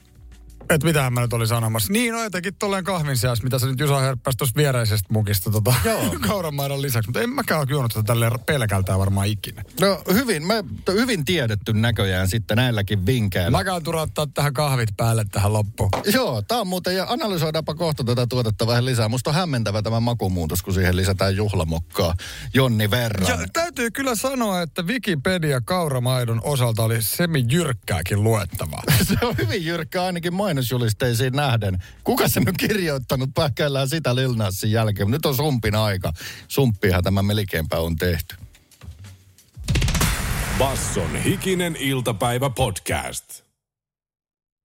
Että mitähän mä nyt olin sanomassa. Niin, no jotenkin tolleen kahvin seassa, mitä sä nyt Jusa hörppäsi tuosta viereisestä mukista tota, <laughs> kauramaidon lisäksi. Mutta en mäkään ole juonut tätä tälleen pelkältään varmaan ikinä. No hyvin, me, hyvin tiedetty näköjään sitten näilläkin vinkkeillä. Mä käyn turauttaa tähän kahvit päälle tähän loppuun. Joo, tämä on muuten, ja analysoidaanpa kohta tätä tuotetta vähän lisää. Musta on hämmentävä tämä makumuutos, kun siihen lisätään juhlamokkaa Jonni verran. Ja täytyy kyllä sanoa, että Wikipedia kauramaidon osalta oli semi-jyrkkääkin luettavaa. <laughs> Se on hyvin jyrkkä ainakin mainosjulisteisiin nähden. Kuka se nyt kirjoittanut? Pähkäillään sitä Lil Nasin jälkeen. Nyt on sumpin aika. Sumppihan tämä melkeinpä on tehty. Basson hikinen iltapäivä podcast.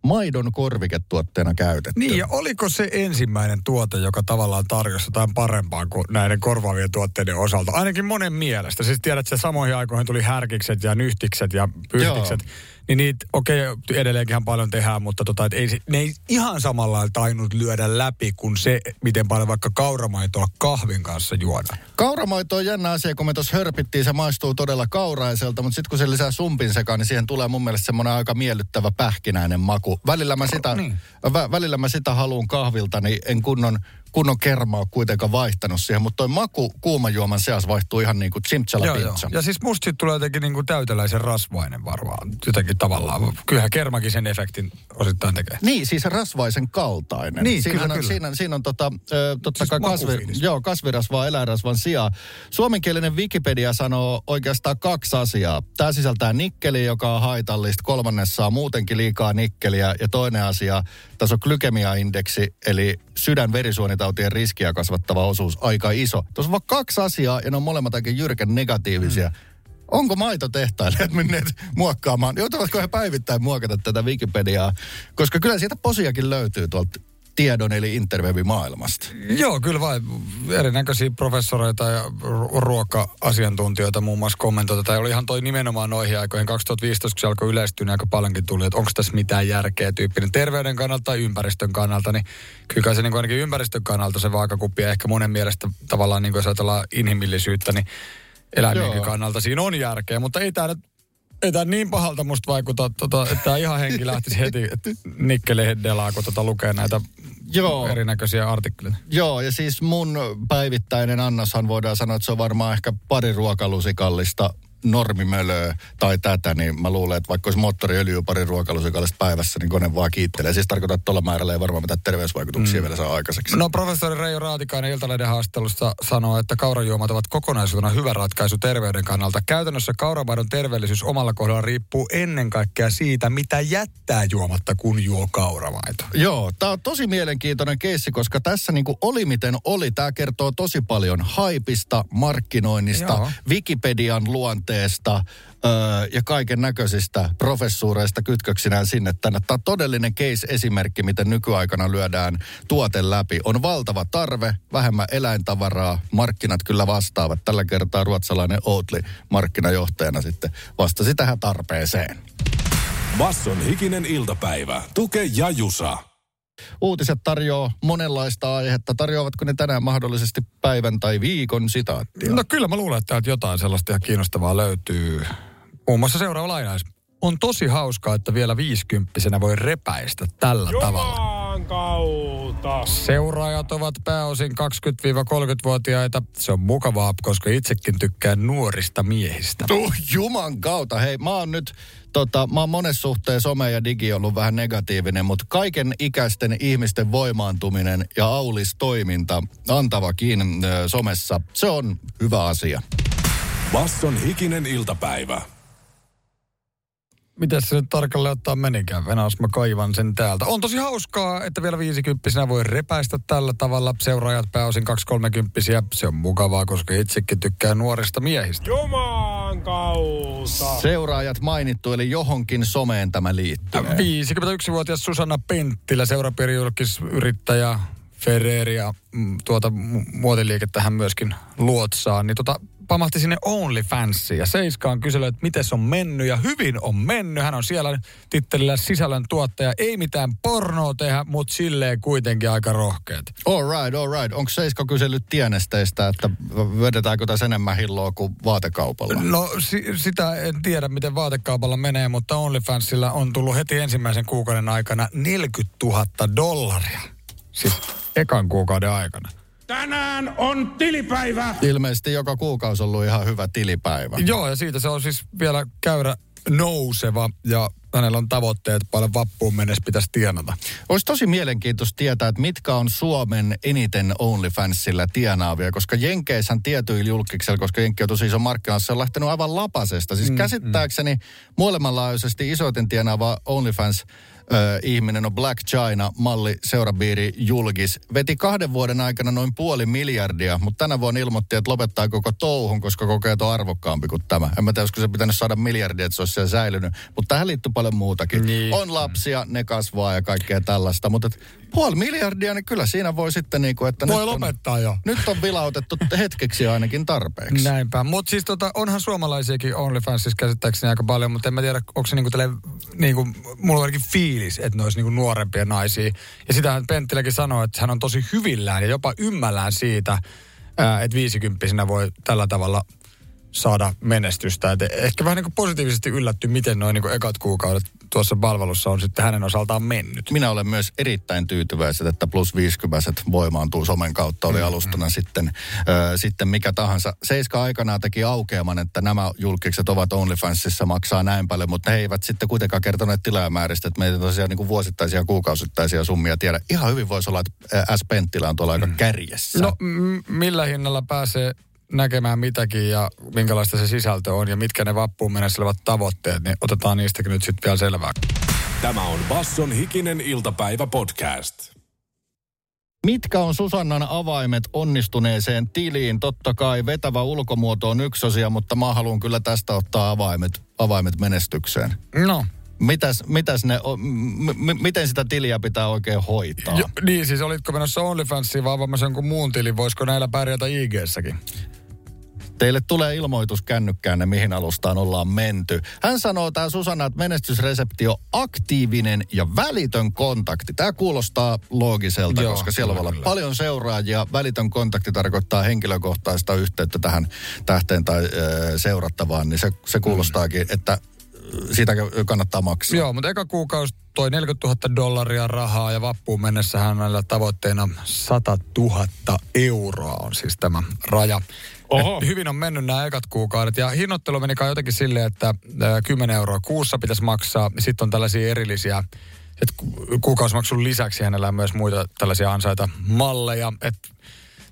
Maidon korviketuotteena käytetty. Niin, ja oliko se ensimmäinen tuote, joka tavallaan tarjosi jotain parempaa kuin näiden korvaavien tuotteiden osalta? Ainakin monen mielestä. Siis tiedät, että samoihin aikoihin tuli härkikset ja nyhtikset ja pyhtikset. Niin niitä, okei, okay, edelleenkin paljon tehdään, mutta tota, et ei, ne ei ihan samalla lailla tainnut lyödä läpi kuin se, miten paljon vaikka kauramaitoa kahvin kanssa juodaan. Kauramaito on jännä asia, kun me tuossa hörpittiin, se maistuu todella kauraiselta, mutta sitten kun se lisää sumpin sekaan, niin siihen tulee mun mielestä semmoinen aika miellyttävä pähkinäinen maku. Välillä mä sitä, Niin. vä, välillä mä sitä haluan kahvilta, niin en kunnon kunnon kerma ole kuitenkaan vaihtanut siihen, mutta toi maku kuumajuoman seas vaihtuu ihan niin kuin Joo, joo. Ja siis musta tulee jotenkin niinku täyteläisen rasvainen varmaan. Jotenkin tavallaan. Kyllähän kermakin sen efektin osittain tekee. Niin, siis rasvaisen kaltainen. Niin, Siinähän kyllä, on, kyllä. Siinä, siinä on tota, ö, totta Siis kai kasvi, joo, kasvirasvaa eläinrasvan sijaan. Suomenkielinen Wikipedia sanoo oikeastaan kaksi asiaa. Tämä sisältää nikkeliä, joka on haitallista. Kolmannessa on muutenkin liikaa nikkeliä. Ja toinen asia, tässä on glykemiaindeksi, eli sydän-verisuonitautien riskiä kasvattava osuus aika iso. Tuossa on vaan kaksi asiaa, ja ne on molemmat aika jyrkän negatiivisia. Mm. Onko maitotehtailijat menneet muokkaamaan? Joutuvatko he päivittäin muokata tätä Wikipediaa? Koska kyllä siitä posiakin löytyy tuolta tiedon eli interwebimaailmasta. Joo, kyllä vain. Erinäköisiä professoreita ja ru- ruoka-asiantuntijoita muun muassa kommentoida. Tai oli ihan toi nimenomaan noihin aikoihin. 2015, kun se alkoi yleistyä, niin aika paljonkin tuli, että onko tässä mitään järkeä tyyppinen terveyden kannalta tai ympäristön kannalta. Niin kyllä se niin ainakin ympäristön kannalta se vaakakuppi ja ehkä monen mielestä tavallaan, niin kuin jos ajatellaan inhimillisyyttä, niin eläimienkin Joo. kannalta siinä on järkeä. Mutta ei tämä nyt ei tämä niin pahalta musta vaikuta, tota, että tämä ihan henki lähtisi heti että nikkelihedelaa, kun tota lukee näitä Joo. erinäköisiä artikkeleita. Joo, ja siis mun päivittäinen annoshan voidaan sanoa, että se on varmaan ehkä pari ruokalusikallista normimölöä tai tätä, niin mä luulen, että vaikka olisi moottoriöljyä pari ruokalusikallista päivässä, niin kone vaan kiittelee. Siis tarkoittaa, että tuolla määrällä ei varmaan mitään terveysvaikutuksia mm. vielä saa aikaiseksi. No professori Reijo Raatikainen Iltalehden haastattelussa sanoo, että kaurajuomat ovat kokonaisuutena hyvä ratkaisu terveyden kannalta. Käytännössä kauramaidon terveellisyys omalla kohdalla riippuu ennen kaikkea siitä, mitä jättää juomatta, kun juo kauramaito. Joo, tämä on tosi mielenkiintoinen keissi, koska tässä niinku oli miten oli. Tämä kertoo tosi paljon haipista, markkinoinnista, Joo. Wikipedian luonteesta öö, ja kaiken näköisistä professuureista kytköksinään sinne tänne. Tämä todellinen case-esimerkki, miten nykyaikana lyödään tuote läpi. On valtava tarve, vähemmän eläintavaraa, markkinat kyllä vastaavat. Tällä kertaa ruotsalainen Oatly markkinajohtajana sitten vastasi tähän tarpeeseen. Basson hikinen iltapäivä. Tuke ja Jusa. Uutiset tarjoaa monenlaista aihetta. Tarjoavatko ne tänään mahdollisesti päivän tai viikon sitaattia? No kyllä mä luulen, että täältä jotain sellaista ihan kiinnostavaa löytyy. Muun muassa seuraava lainaus. On tosi hauskaa, että vielä viisikymppisenä voi repäistä tällä tavalla. Kautta. Seuraajat ovat pääosin 20-30-vuotiaita. Se on mukavaa, koska itsekin tykkään nuorista miehistä. Oh, juman kautta. Hei, mä oon nyt, tota, mä oon monessa suhteessa some ja digi ollut vähän negatiivinen, mutta kaiken ikäisten ihmisten voimaantuminen ja aulis toiminta antavakin ö, somessa, se on hyvä asia. Basson hikinen iltapäivä. Miten se nyt tarkalleen ottaa menikään? Venaas mä kaivan sen täältä. On tosi hauskaa, että vielä viisikymppisenä voi repäistä tällä tavalla. Seuraajat pääosin 230 Se on mukavaa, koska itsekin tykkää nuorista miehistä. Juman kautta. Seuraajat mainittu, eli johonkin someen tämä liittyy. 51-vuotias Susanna Penttilä, seurapiirijulkisyrittäjä, Ferreri ja mm, tuota mu- muotiliikettä hän myöskin luotsaa, niin tota, pamahti sinne OnlyFansiin ja Seiska on kysellyt, että miten se on mennyt ja hyvin on mennyt. Hän on siellä tittelillä sisällön tuottaja. Ei mitään pornoa tehdä, mutta silleen kuitenkin aika rohkeat. All right, all right. Onko Seiska kysellyt tienesteistä, että vedetäänkö tässä enemmän hilloa kuin vaatekaupalla? No si- sitä en tiedä, miten vaatekaupalla menee, mutta OnlyFansilla on tullut heti ensimmäisen kuukauden aikana 40 000 dollaria. Siis ekan kuukauden aikana. Tänään on tilipäivä. Ilmeisesti joka kuukausi on ollut ihan hyvä tilipäivä. Joo, ja siitä se on siis vielä käyrä nouseva ja hänellä on tavoitteet paljon vappuun mennessä pitäisi tienata. Olisi tosi mielenkiintoista tietää, että mitkä on Suomen eniten OnlyFansilla tienaavia, koska Jenkeissähän tietyillä julkiksella, koska Jenkki on tosi iso markkina, se on lähtenyt aivan lapasesta. Siis mm, käsittääkseni maailmanlaajuisesti isoiten tienaava OnlyFans ö, ihminen on Black China, malli seurabiiri julkis. Veti kahden vuoden aikana noin puoli miljardia, mutta tänä vuonna ilmoitti, että lopettaa koko touhun, koska kokee, että on arvokkaampi kuin tämä. En mä tiedä, olisiko se pitänyt saada miljardia, että se olisi siellä säilynyt. Mutta tähän liittyy paljon muutakin. Niin. On lapsia, ne kasvaa ja kaikkea tällaista, mutta puoli miljardia, niin kyllä siinä voi sitten niin kuin, että Voi nyt on, lopettaa jo. nyt on vilautettu hetkeksi ainakin tarpeeksi. Näinpä. Mutta siis tota, onhan suomalaisiakin OnlyFansissa käsittääkseni aika paljon, mutta en mä tiedä, onko se niinku tälle, niinku, mulla on ainakin fiilis, että ne olisi niinku nuorempia naisia. Ja sitähän Penttiläkin sanoi, että hän on tosi hyvillään ja jopa ymmällään siitä, että viisikymppisenä voi tällä tavalla saada menestystä. Et ehkä vähän niin positiivisesti yllätty, miten noin niin ekat kuukaudet tuossa palvelussa on sitten hänen osaltaan mennyt. Minä olen myös erittäin tyytyväiset, että plus 50 voimaantuu somen kautta, oli alustana sitten, ö, sitten mikä tahansa. Seiska aikanaan teki aukeaman, että nämä julkikset ovat OnlyFansissa, maksaa näin paljon, mutta he eivät sitten kuitenkaan kertoneet tilaajamääristä, että meitä tosiaan niin kuin vuosittaisia kuukausittaisia summia tiedä. Ihan hyvin voisi olla, että S. Penttilä on tuolla aika kärjessä. No m- millä hinnalla pääsee näkemään mitäkin ja minkälaista se sisältö on ja mitkä ne vappuun mennessä olevat tavoitteet, niin otetaan niistäkin nyt sitten vielä selvää. Tämä on Basson hikinen iltapäivä podcast. Mitkä on Susannan avaimet onnistuneeseen tiliin? Totta kai vetävä ulkomuoto on yksi asia, mutta mä haluan kyllä tästä ottaa avaimet, avaimet menestykseen. No, Mitäs, mitäs ne, m- m- miten sitä tiliä pitää oikein hoitaa? jo, niin siis olitko menossa OnlyFansiin vai avaamassa jonkun muun tilin? Voisiko näillä pärjätä IG-säkin? Teille tulee ilmoitus kännykkäänne, mihin alustaan ollaan menty. Hän sanoo, tämä Susanna, että menestysresepti on aktiivinen ja välitön kontakti. Tämä kuulostaa loogiselta, Joo, koska siellä voi olla paljon seuraajia. Välitön kontakti tarkoittaa henkilökohtaista yhteyttä tähän tähteen tai ö, seurattavaan, niin se, se kuulostaakin, että siitä kannattaa maksaa. Joo, mutta eka kuukausi toi 40 000 dollaria rahaa ja vappuun mennessä hänellä tavoitteena 100 000 euroa on siis tämä raja. Oho. Et hyvin on mennyt nämä ekat kuukaudet ja hinnoittelu meni kai jotenkin silleen, että ö, 10 euroa kuussa pitäisi maksaa. Sitten on tällaisia erillisiä, että ku- kuukausimaksun lisäksi hänellä on myös muita tällaisia ansaita malleja, että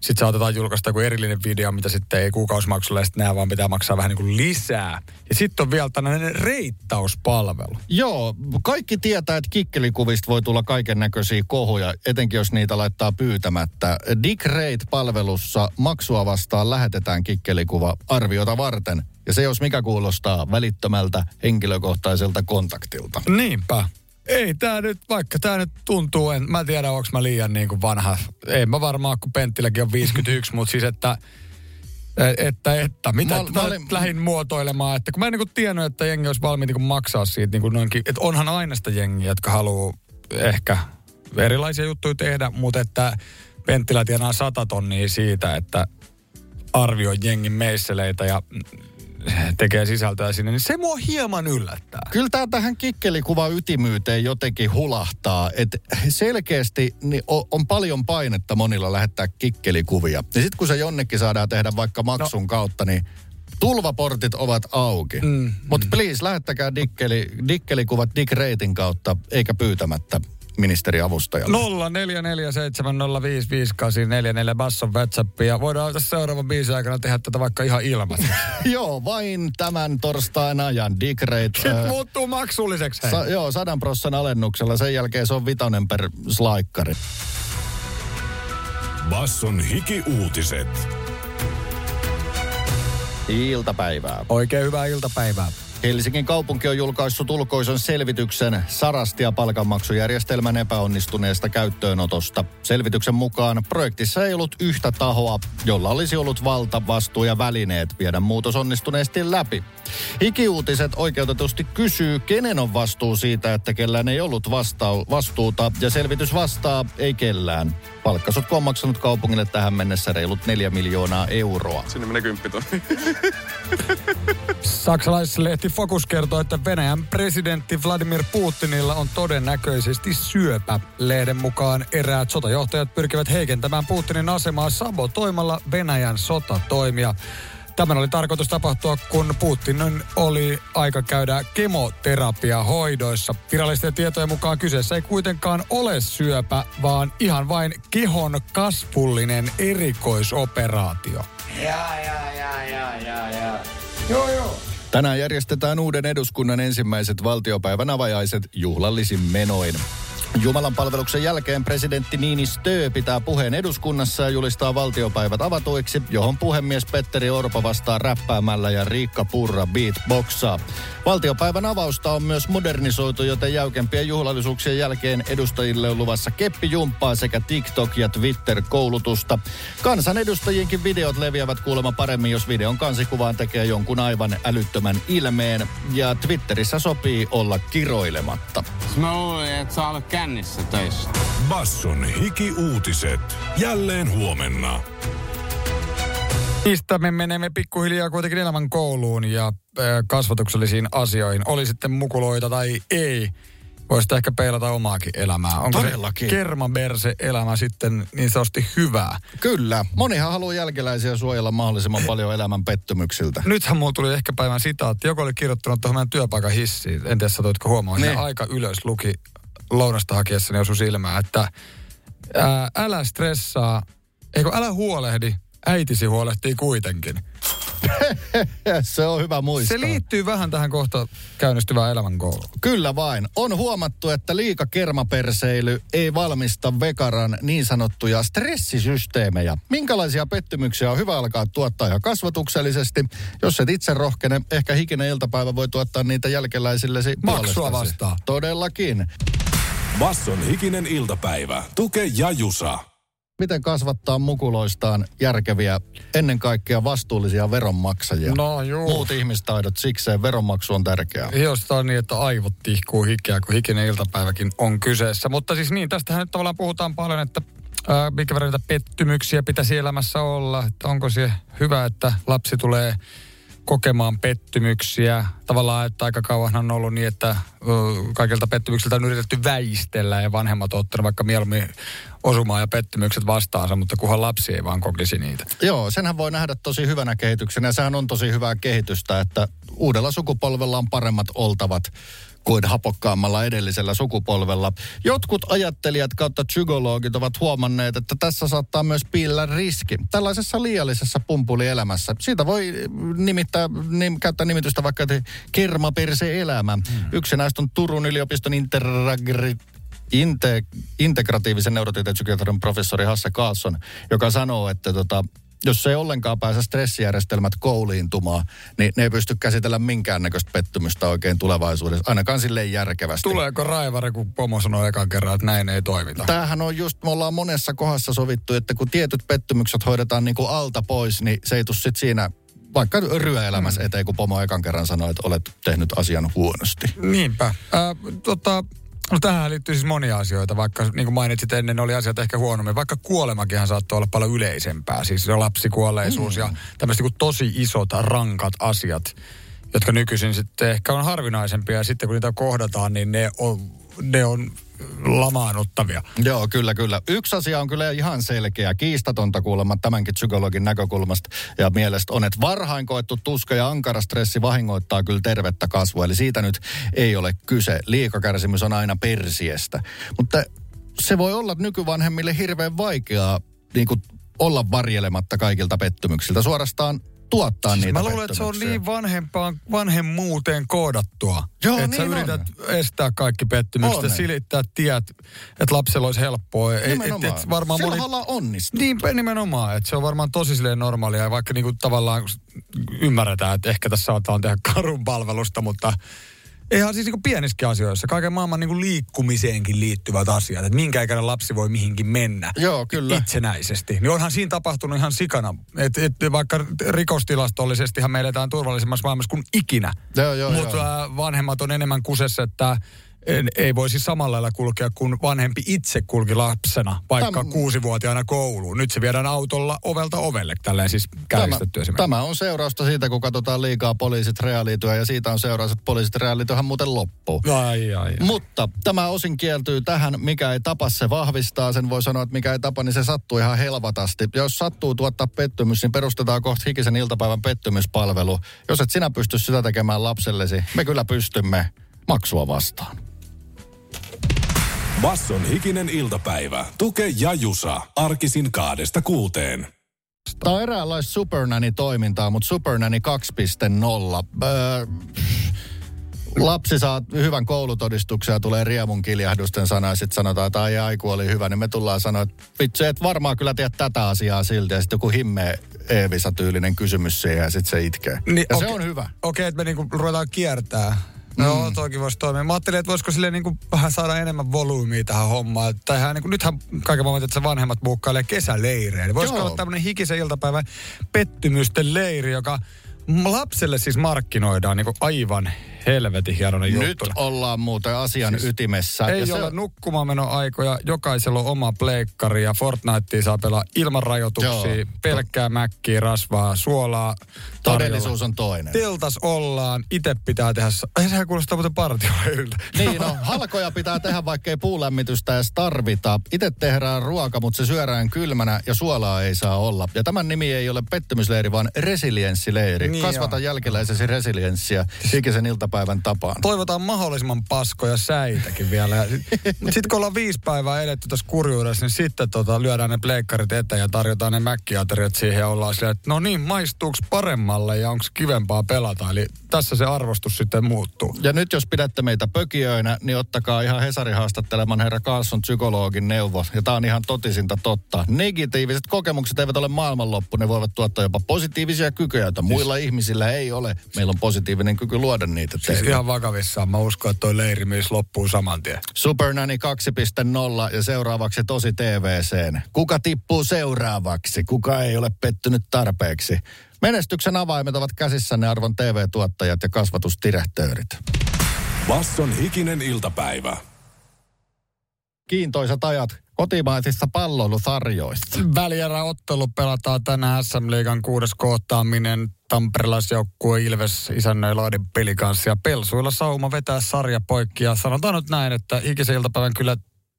sitten saatetaan julkaista joku erillinen video, mitä sitten ei kuukausimaksulla ja sitten nämä vaan pitää maksaa vähän niin kuin lisää. Ja sitten on vielä tällainen reittauspalvelu. Joo, kaikki tietää, että kikkelikuvista voi tulla kaiken näköisiä kohuja, etenkin jos niitä laittaa pyytämättä. Dick Rate-palvelussa maksua vastaan lähetetään kikkelikuva arviota varten. Ja se jos mikä kuulostaa välittömältä henkilökohtaiselta kontaktilta. Niinpä. Ei tää nyt, vaikka tää nyt tuntuu, en mä tiedä onko mä liian niin kuin vanha. Ei mä varmaan, kun Penttiläkin on 51, mutta siis että että, että, mitä Mä- mä, mä mä olin- lähdin muotoilemaan, että kun mä en niin tiennyt, että jengi olisi valmiit niin maksaa siitä niin kuin noinkin, että onhan aina sitä jengiä, jotka haluaa ehkä erilaisia juttuja tehdä, mutta että Penttilä tienaa sata tonnia siitä, että arvioi jengin meisseleitä ja tekee sisältöä sinne, niin se mua hieman yllättää. Kyllä tämä tähän kikkelikuva ytimyyteen jotenkin hulahtaa, että selkeästi niin on paljon painetta monilla lähettää kikkelikuvia. Ja sitten kun se jonnekin saadaan tehdä vaikka maksun no. kautta, niin tulvaportit ovat auki. Mm, Mutta please, lähettäkää dikkeli, dikkelikuvat Dick Reitin kautta, eikä pyytämättä ministeriavustajalle. 0447055844 Basson WhatsApp ja voidaan tässä seuraavan biisin aikana tehdä tätä vaikka ihan ilman. <laughs> Joo, vain tämän torstain ajan Dick Rate. Sitten ää, muuttuu maksulliseksi. Sa, joo, sadan prossan alennuksella. Sen jälkeen se on vitonen per slaikkari. Basson hiki-uutiset. Iltapäivää. Oikein hyvää iltapäivää. Helsingin kaupunki on julkaissut ulkoisen selvityksen Sarastia palkanmaksujärjestelmän epäonnistuneesta käyttöönotosta. Selvityksen mukaan projektissa ei ollut yhtä tahoa, jolla olisi ollut valta, vastuu ja välineet viedä muutos onnistuneesti läpi. Ikiuutiset oikeutetusti kysyy, kenen on vastuu siitä, että kellään ei ollut vastau- vastuuta, ja selvitys vastaa, ei kellään. Palkkasotku on maksanut kaupungille tähän mennessä reilut 4 miljoonaa euroa. Sinne menee kymppitonni. Saksalaislehti Focus kertoo, että Venäjän presidentti Vladimir Putinilla on todennäköisesti syöpä. Lehden mukaan eräät sotajohtajat pyrkivät heikentämään Putinin asemaa sabotoimalla Venäjän sotatoimia. Tämän oli tarkoitus tapahtua, kun Putinin oli aika käydä kemoterapiahoidoissa. Virallisten tietojen mukaan kyseessä ei kuitenkaan ole syöpä, vaan ihan vain kehon kasvullinen erikoisoperaatio. Ja, ja, ja, ja, ja, ja. Joo, joo. Tänään järjestetään uuden eduskunnan ensimmäiset valtiopäivän avajaiset juhlallisin menoin. Jumalan palveluksen jälkeen presidentti Niinistö pitää puheen eduskunnassa ja julistaa valtiopäivät avatuiksi, johon puhemies Petteri Orpo vastaa räppäämällä ja Riikka Purra beatboxaa. Valtiopäivän avausta on myös modernisoitu, joten jäykempien juhlallisuuksien jälkeen edustajille on luvassa keppijumppaa sekä TikTok- ja Twitter-koulutusta. Kansanedustajienkin videot leviävät kuulemma paremmin, jos videon kansikuvaan tekee jonkun aivan älyttömän ilmeen. Ja Twitterissä sopii olla kiroilematta. Luulin, että sä kännissä töissä. Basson hiki-uutiset. Jälleen huomenna. Niistä me menemme pikkuhiljaa kuitenkin elämän kouluun ja kasvatuksellisiin asioihin. Oli sitten mukuloita tai ei. Voisi ehkä peilata omaakin elämää. Onko Todellakin. se kermaberse elämä sitten niin sanotusti hyvää? Kyllä. Monihan haluaa jälkeläisiä suojella mahdollisimman paljon elämän pettymyksiltä. Nythän mulla tuli ehkä päivän sitaatti. Joku oli kirjoittanut tuohon meidän työpaikan hissiin. En tiedä, satoitko huomaa. Niin. Aika ylös luki lounasta hakiessani osui silmään, että ää, älä stressaa, eikö älä huolehdi, äitisi huolehtii kuitenkin. <laughs> Se on hyvä muistaa. Se liittyy vähän tähän kohta käynnistyvään elämänkouluun. Kyllä vain. On huomattu, että liika kermaperseily ei valmista Vekaran niin sanottuja stressisysteemejä. Minkälaisia pettymyksiä on hyvä alkaa tuottaa ihan kasvatuksellisesti? Jos et itse rohkene, ehkä hikinen iltapäivä voi tuottaa niitä jälkeläisillesi Maksua vastaan. Todellakin. Basson hikinen iltapäivä. Tuke ja Jusa. Miten kasvattaa mukuloistaan järkeviä, ennen kaikkea vastuullisia veronmaksajia? No juu. Muut ihmistaidot, sikseen veronmaksu on tärkeää. Jos on niin, että aivot tihkuu hikeä, kun hikinen iltapäiväkin on kyseessä. Mutta siis niin, tästähän nyt tavallaan puhutaan paljon, että ää, minkä verran niitä pettymyksiä pitäisi elämässä olla. Että onko se hyvä, että lapsi tulee kokemaan pettymyksiä. Tavallaan, että aika kauan on ollut niin, että kaikilta pettymyksiltä on yritetty väistellä ja vanhemmat on ottanut vaikka mieluummin osumaan ja pettymykset vastaansa, mutta kunhan lapsi ei vaan kokisi niitä. Joo, senhän voi nähdä tosi hyvänä kehityksenä ja sehän on tosi hyvää kehitystä, että uudella sukupolvella on paremmat oltavat kuin hapokkaammalla edellisellä sukupolvella. Jotkut ajattelijat kautta psykologit ovat huomanneet, että tässä saattaa myös piillä riski. Tällaisessa liiallisessa pumpulielämässä. Siitä voi nimittää, nim, käyttää nimitystä vaikka kermaperse elämä. Hmm. Yksi näistä on Turun yliopiston interagri, inte, integratiivisen neurotieteen professori Hasse Kaasson, joka sanoo, että tota, jos ei ollenkaan pääse stressijärjestelmät kouliintumaan, niin ne ei pysty käsitellä minkäännäköistä pettymystä oikein tulevaisuudessa, ainakaan silleen järkevästi. Tuleeko raivari, kun pomo sanoi ekan kerran, että näin ei toimita? Tämähän on just, me ollaan monessa kohdassa sovittu, että kun tietyt pettymykset hoidetaan niin kuin alta pois, niin se ei tule sit siinä vaikka ryöelämässä mm. eteen, kun pomo ekan kerran sanoi, että olet tehnyt asian huonosti. Niinpä. Äh, tota, no tähän liittyy siis monia asioita, vaikka niin kuin mainitsit ennen, oli asiat ehkä huonommin. Vaikka kuolemakinhan saattoi olla paljon yleisempää, siis lapsikuolleisuus mm. ja tämmöiset niin tosi isot, rankat asiat, jotka nykyisin sitten ehkä on harvinaisempia ja sitten kun niitä kohdataan, niin ne on, ne on lamaannuttavia. Joo, kyllä, kyllä. Yksi asia on kyllä ihan selkeä, kiistatonta kuulemma tämänkin psykologin näkökulmasta ja mielestä on, että varhain koettu tuska ja ankara stressi vahingoittaa kyllä tervettä kasvua. Eli siitä nyt ei ole kyse. Liikakärsimys on aina persiestä. Mutta se voi olla nykyvanhemmille hirveän vaikeaa niin kuin olla varjelematta kaikilta pettymyksiltä. Suorastaan tuottaa Siis niitä mä luulen, että se on niin vanhempaan, vanhemmuuteen koodattua. Joo, että niin sä on. yrität estää kaikki pettymykset On. ja silittää tiet, että lapsella olisi helppoa. Nimenomaan. Et, et varmaan Sillä moni... haluaa onnistua. Niin, nimenomaan. Että se on varmaan tosi silleen normaalia. Ja vaikka niinku tavallaan ymmärretään, että ehkä tässä saataan tehdä karun palvelusta, mutta ihan siis niinku pienissäkin asioissa. Kaiken maailman niinku liikkumiseenkin liittyvät asiat. Että minkä ikäinen lapsi voi mihinkin mennä Joo, kyllä. itsenäisesti. Niin onhan siinä tapahtunut ihan sikana. Et, et, vaikka rikostilastollisestihan me eletään turvallisemmassa maailmassa kuin ikinä. Joo, joo, Mutta joo. vanhemmat on enemmän kusessa, että ei voisi samalla lailla kulkea kuin vanhempi itse kulki lapsena, vaikka Tämä- kuusivuotiaana kouluun. Nyt se viedään autolla ovelta ovelle, tälleen siis Tämä, kärjistetty esimerkiksi. tämä on seurausta siitä, kun katsotaan liikaa poliisit reaalityä ja siitä on seuraus, että poliisit reaalityöhän muuten loppuu. Ai, ai, ai. Mutta tämä osin kieltyy tähän, mikä ei tapa, se vahvistaa. Sen voi sanoa, että mikä ei tapa, niin se sattuu ihan helvatasti. Ja jos sattuu tuottaa pettymys, niin perustetaan kohta hikisen iltapäivän pettymyspalvelu. Jos et sinä pysty sitä tekemään lapsellesi, me kyllä pystymme maksua vastaan. Basson hikinen iltapäivä. Tuke ja Jusa. Arkisin kaadesta kuuteen. Tämä on eräänlaista Supernanny-toimintaa, mutta Supernanny 2.0. Öö, lapsi saa hyvän koulutodistuksen ja tulee riemun kiljahdusten sana ja sitten sanotaan, että ai aiku oli hyvä, niin me tullaan sanoa, että vitsi, et varmaan kyllä tiedä tätä asiaa silti. Ja sitten joku himmeä Eevisa-tyylinen kysymys siihen ja sitten se itkee. Niin, ja okei- se on hyvä. Okei, että me niinku ruvetaan kiertää. No, mm. toki voisi toimia. Mä ajattelin, että voisiko sille niinku vähän saada enemmän volyymia tähän hommaan. Tähän, niinku, nythän kaiken maailman, että se vanhemmat buukkailee kesäleirejä. Voisiko Joo. olla tämmöinen hikisen iltapäivän pettymysten leiri, joka lapselle siis markkinoidaan niinku aivan helvetin hienoinen juttu. Nyt ollaan muuten asian siis ytimessä. Ei Ja se ole on- nukkumaanmenoaikoja, jokaisella on oma pleikkari ja Fortnitea saa pelaa ilman rajoituksia, Joo. pelkkää mäkkiä, rasvaa, suolaa. tarjolla. Todellisuus on toinen. Teltas ollaan, itse pitää tehdä, ai sehän kuulostaa muuten partioleiriltä. <laughs> Niin, no, halkoja pitää tehdä, vaikka ei puulämmitystä edes tarvita. Itse tehdään ruoka, mutta se syödään kylmänä ja suolaa ei saa olla. Ja tämän nimi ei ole pettymysleiri, vaan resilienssileiri. Niin Kasvata jälkeläisesi resilienssiä ikisen iltapäivän tapaan. Toivotaan mahdollisimman paskoja säitäkin vielä. <laughs> Mutta sitten kun ollaan viisi päivää eletty tässä kurjuudessa, niin sitten tota, lyödään ne pleikkarit eteen ja tarjotaan ne mäkkiateriat siihen ja ollaan silleen, että no niin, maistuuko paremmalle ja onko kivempaa pelata. Eli tässä se arvostus sitten muuttuu. Ja nyt jos pidätte meitä pökiöinä, niin ottakaa ihan Hesari haastatteleman herra Carlson psykologin neuvo. Ja tämä on ihan totisinta totta. Negatiiviset kokemukset eivät ole maailmanloppu. Ne voivat tuottaa jopa positiivisia kykyjä, joita muilla ihmisillä ei ole. Meillä on positiivinen kyky luoda niitä Siis teille. ihan vakavissaan. Mä uskon, että toi leiri myös loppuu saman tien. Supernani 2.0 ja seuraavaksi tosi TVCen. Kuka tippuu seuraavaksi? Kuka ei ole pettynyt tarpeeksi? Menestyksen avaimet ovat käsissänne arvon TV-tuottajat ja kasvatusdirektöörit. Basson hikinen iltapäivä. Kiintoisat ajat kotimaisissa palloilusarjoissa. Välieräottelu pelataan tänään SM Liigan kuudes kohtaaminen. Tamperelaisjoukkue Ilves isännöi Laadin pelikanssi ja Pelsuilla sauma vetää sarja poikki. Ja sanotaan nyt näin, että hikisen iltapäivän kyllä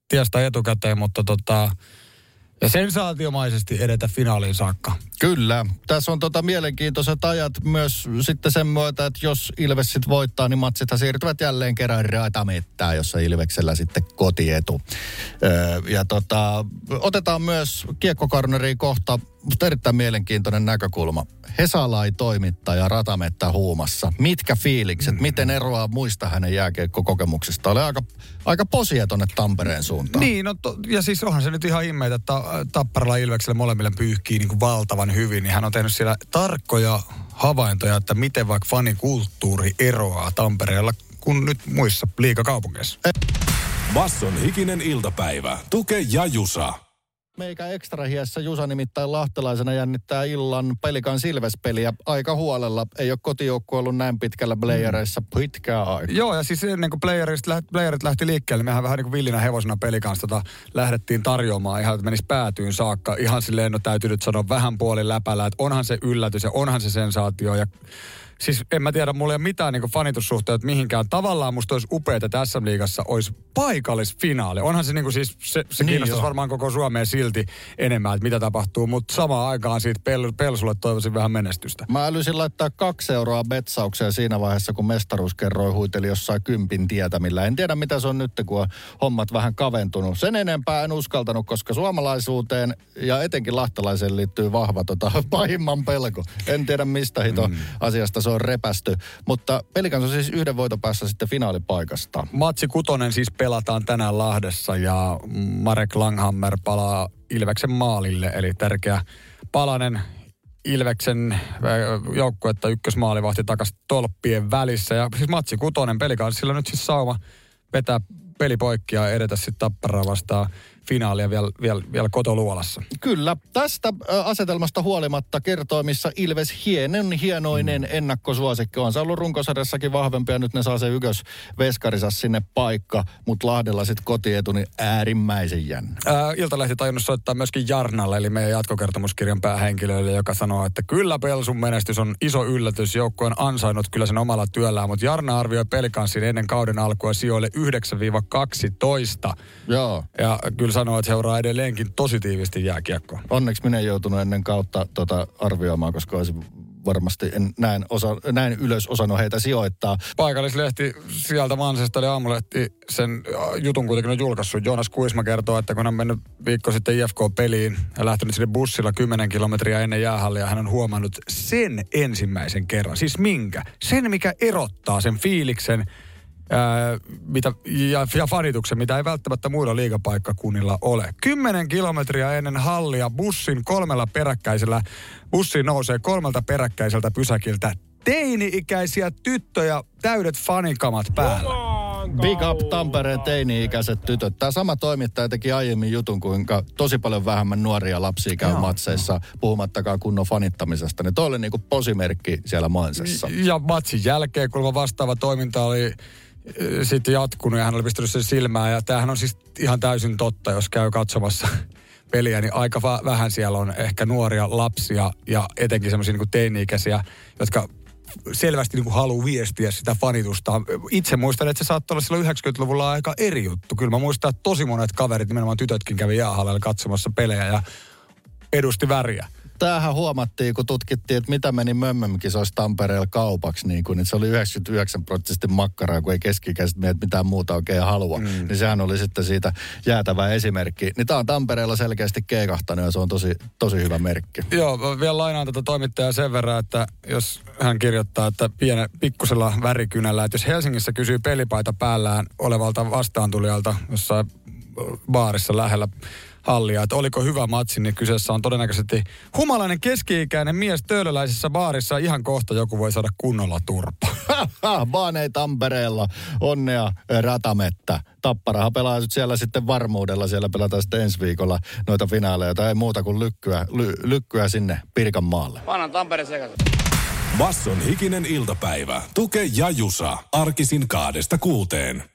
tiestä etukäteen, mutta tota, ja sensaatiomaisesti edetä finaaliin saakka. Kyllä. Tässä on tota mielenkiintoiset ajat myös sitten sen myötä, että jos Ilves sit voittaa, niin matsithan siirtyvät jälleen kerran raatamettää, jossa Ilveksellä sitten kotietu. Öö, ja tota, otetaan myös kiekkokarneriin kohta, mutta erittäin mielenkiintoinen näkökulma. Hesalai toimittaja Ratametta huumassa. Mitkä fiilikset, miten eroaa muista hänen jääkiekkokokemuksista? Oli aika, aika posia tonne Tampereen suuntaan. Niin, no to, ja siis onhan se nyt ihan ihmeitä, että Tapparalla Ilveksellä molemmille pyyhkii niin kuin valtavan hyvin, niin hän on tehnyt siellä tarkkoja havaintoja, että miten vaikka fanikulttuuri eroaa Tampereella kuin nyt muissa liikakaupungeissa. Basson hikinen iltapäivä. Tuke ja Jusa. Meikä ekstra hiessä Jusa nimittäin lahtelaisena jännittää illan pelikan Silves-peliä aika huolella. Ei ole kotijoukku ollut näin pitkällä playereissa pitkään aikaa. Joo, ja siis ennen kuin playerist lähti, playerit lähti liikkeelle, mehän vähän niin kuin villinä hevosena pelikanssa tota, lähdettiin tarjoamaan ihan, että menisi päätyyn saakka. Ihan silleen, no täytyy nyt sanoa vähän puolin läpällä, että onhan se yllätys ja onhan se sensaatio. Ja siis en mä tiedä, mulla ei ole mitään niin fanitussuhteet mihinkään. Tavallaan musta olisi upeaa, että SM-liigassa olisi paikallisfinaali. Onhan se niin siis, se, se Niin kiinnostaisi joo. varmaan koko Suomea silti enemmän, että mitä tapahtuu. Mutta samaan aikaan siitä pel, Pelsulle toivoisin vähän menestystä. Mä älysin laittaa kaksi euroa betsaukseen siinä vaiheessa, kun mestaruuskerroi huiteli jossain kympin tietämillä. En tiedä, mitä se on nyt, kun on hommat vähän kaventunut. Sen enempää en uskaltanut, koska suomalaisuuteen ja etenkin lahtelaiseen liittyy vahva tota, <laughs> pahimman pelko. En tiedä, mistä hito mm. asiasta se on repästy. Mutta pelikans on siis yhden voiton päässä sitten finaalipaikasta. Matsi kutonen siis pelataan tänään Lahdessa ja Marek Langhammer palaa Ilveksen maalille, eli tärkeä palanen Ilveksen äh, joukkuetta ykkösmaalivahti takaisin tolppien välissä. Ja siis matsi kutonen pelikanssilla nyt siis sauma vetää peli poikki ja edetä sitten Tapparaa vastaan finaalia vielä, vielä, vielä kotoluolassa. Kyllä, tästä asetelmasta huolimatta kertoo, missä Ilves hienen hienoinen mm. ennakkosuosikki on. Se ollut runkosarjassakin vahvempi ja nyt ne saa se ykkös veskarissa sinne paikka, mutta Lahdella sitten kotietu, niin äärimmäisen jännä. Ää, Iltalehti tajunnut soittaa myöskin Jarnalle, eli meidän jatkokertomuskirjan päähenkilöille, joka sanoo, että kyllä Pelsun menestys on iso yllätys. Joukkue on ansainnut kyllä sen omalla työllään, mutta Jarna arvioi pelikanssin ennen kauden alkua sijoille 9-12. Joo. Ja kyllä sanoo, että seuraa edelleenkin tosi tiivisti jääkiekkoa. Onneksi minä en joutunut ennen kautta tota arvioimaan, koska olisi varmasti en näin, osa, näin ylös osannut heitä sijoittaa. Paikallislehti sieltä Mansesta oli aamulehti sen äh, jutun kuitenkin on julkaissut. Joonas Kuisma kertoo, että kun hän on mennyt viikko sitten IFK-peliin ja lähtenyt sinne bussilla 10 kilometriä ennen jäähallia, hän on huomannut sen ensimmäisen kerran. Siis minkä? Sen, mikä erottaa sen fiiliksen ää, mitä, ja, ja fanituksen, mitä ei välttämättä muilla liigapaikkakunnilla ole. Kymmenen kilometriä ennen hallia bussin kolmella peräkkäisellä, bussi nousee kolmelta peräkkäiseltä pysäkiltä teini-ikäisiä tyttöjä täydet fanikamat päällä. Big up Tampereen teini-ikäiset tytöt. Tämä sama toimittaja teki aiemmin jutun, kuinka tosi paljon vähemmän nuoria lapsia käy Joo. matseissa, puhumattakaan kunnon fanittamisesta. Niin toi oli niinku posimerkki siellä Mansessa. Ja matsin jälkeen, kun vastaava toiminta oli sitten jatkunut ja hän oli pistänyt sen silmään. Ja tämähän on siis ihan täysin totta, jos käy katsomassa <laughs> peliä, niin aika vähän siellä on ehkä nuoria lapsia ja etenkin semmoisia niin teini-ikäisiä, jotka selvästi niin haluaa viestiä sitä fanitusta. Itse muistan, että se saattoi olla silloin 90-luvulla aika eri juttu. Kyllä mä muistan, että tosi monet kaverit, nimenomaan tytötkin kävi jäähallilla katsomassa pelejä ja edusti väriä. Tämähän huomattiin, kun tutkittiin, että mitä meni mömmömkisoissa Tampereella kaupaksi, niin kun, että se oli 99 prosenttisesti makkaraa, kun ei keskikäiset miehet mitään muuta oikein halua. Mm. Niin sehän oli sitten siitä jäätävä esimerkki. Niin tämä on Tampereella selkeästi keikahtanut ja se on tosi, tosi hyvä merkki. Joo, mä vielä lainaan tätä toimittajaa sen verran, että jos hän kirjoittaa, että pienen pikkusella värikynällä, että jos Helsingissä kysyy pelipaita päällään olevalta vastaantulijalta jossain baarissa lähellä hallia, että oliko hyvä matsi, niin kyseessä on todennäköisesti humalainen keski-ikäinen mies töölöläisessä baarissa. Ihan kohta joku voi saada kunnolla turpa. Vaan <laughs> ei Tampereella. Onnea ratamettä. Tapparahan pelaa siellä sitten varmuudella. Siellä pelataan sitten ensi viikolla noita finaaleja. Tai ei muuta kuin lykkyä, ly, lykkyä sinne Pirkanmaalle. Vanhan Tampere sekaisin. Basson hikinen iltapäivä. Tuke ja Jusa. Arkisin kaadesta kuuteen.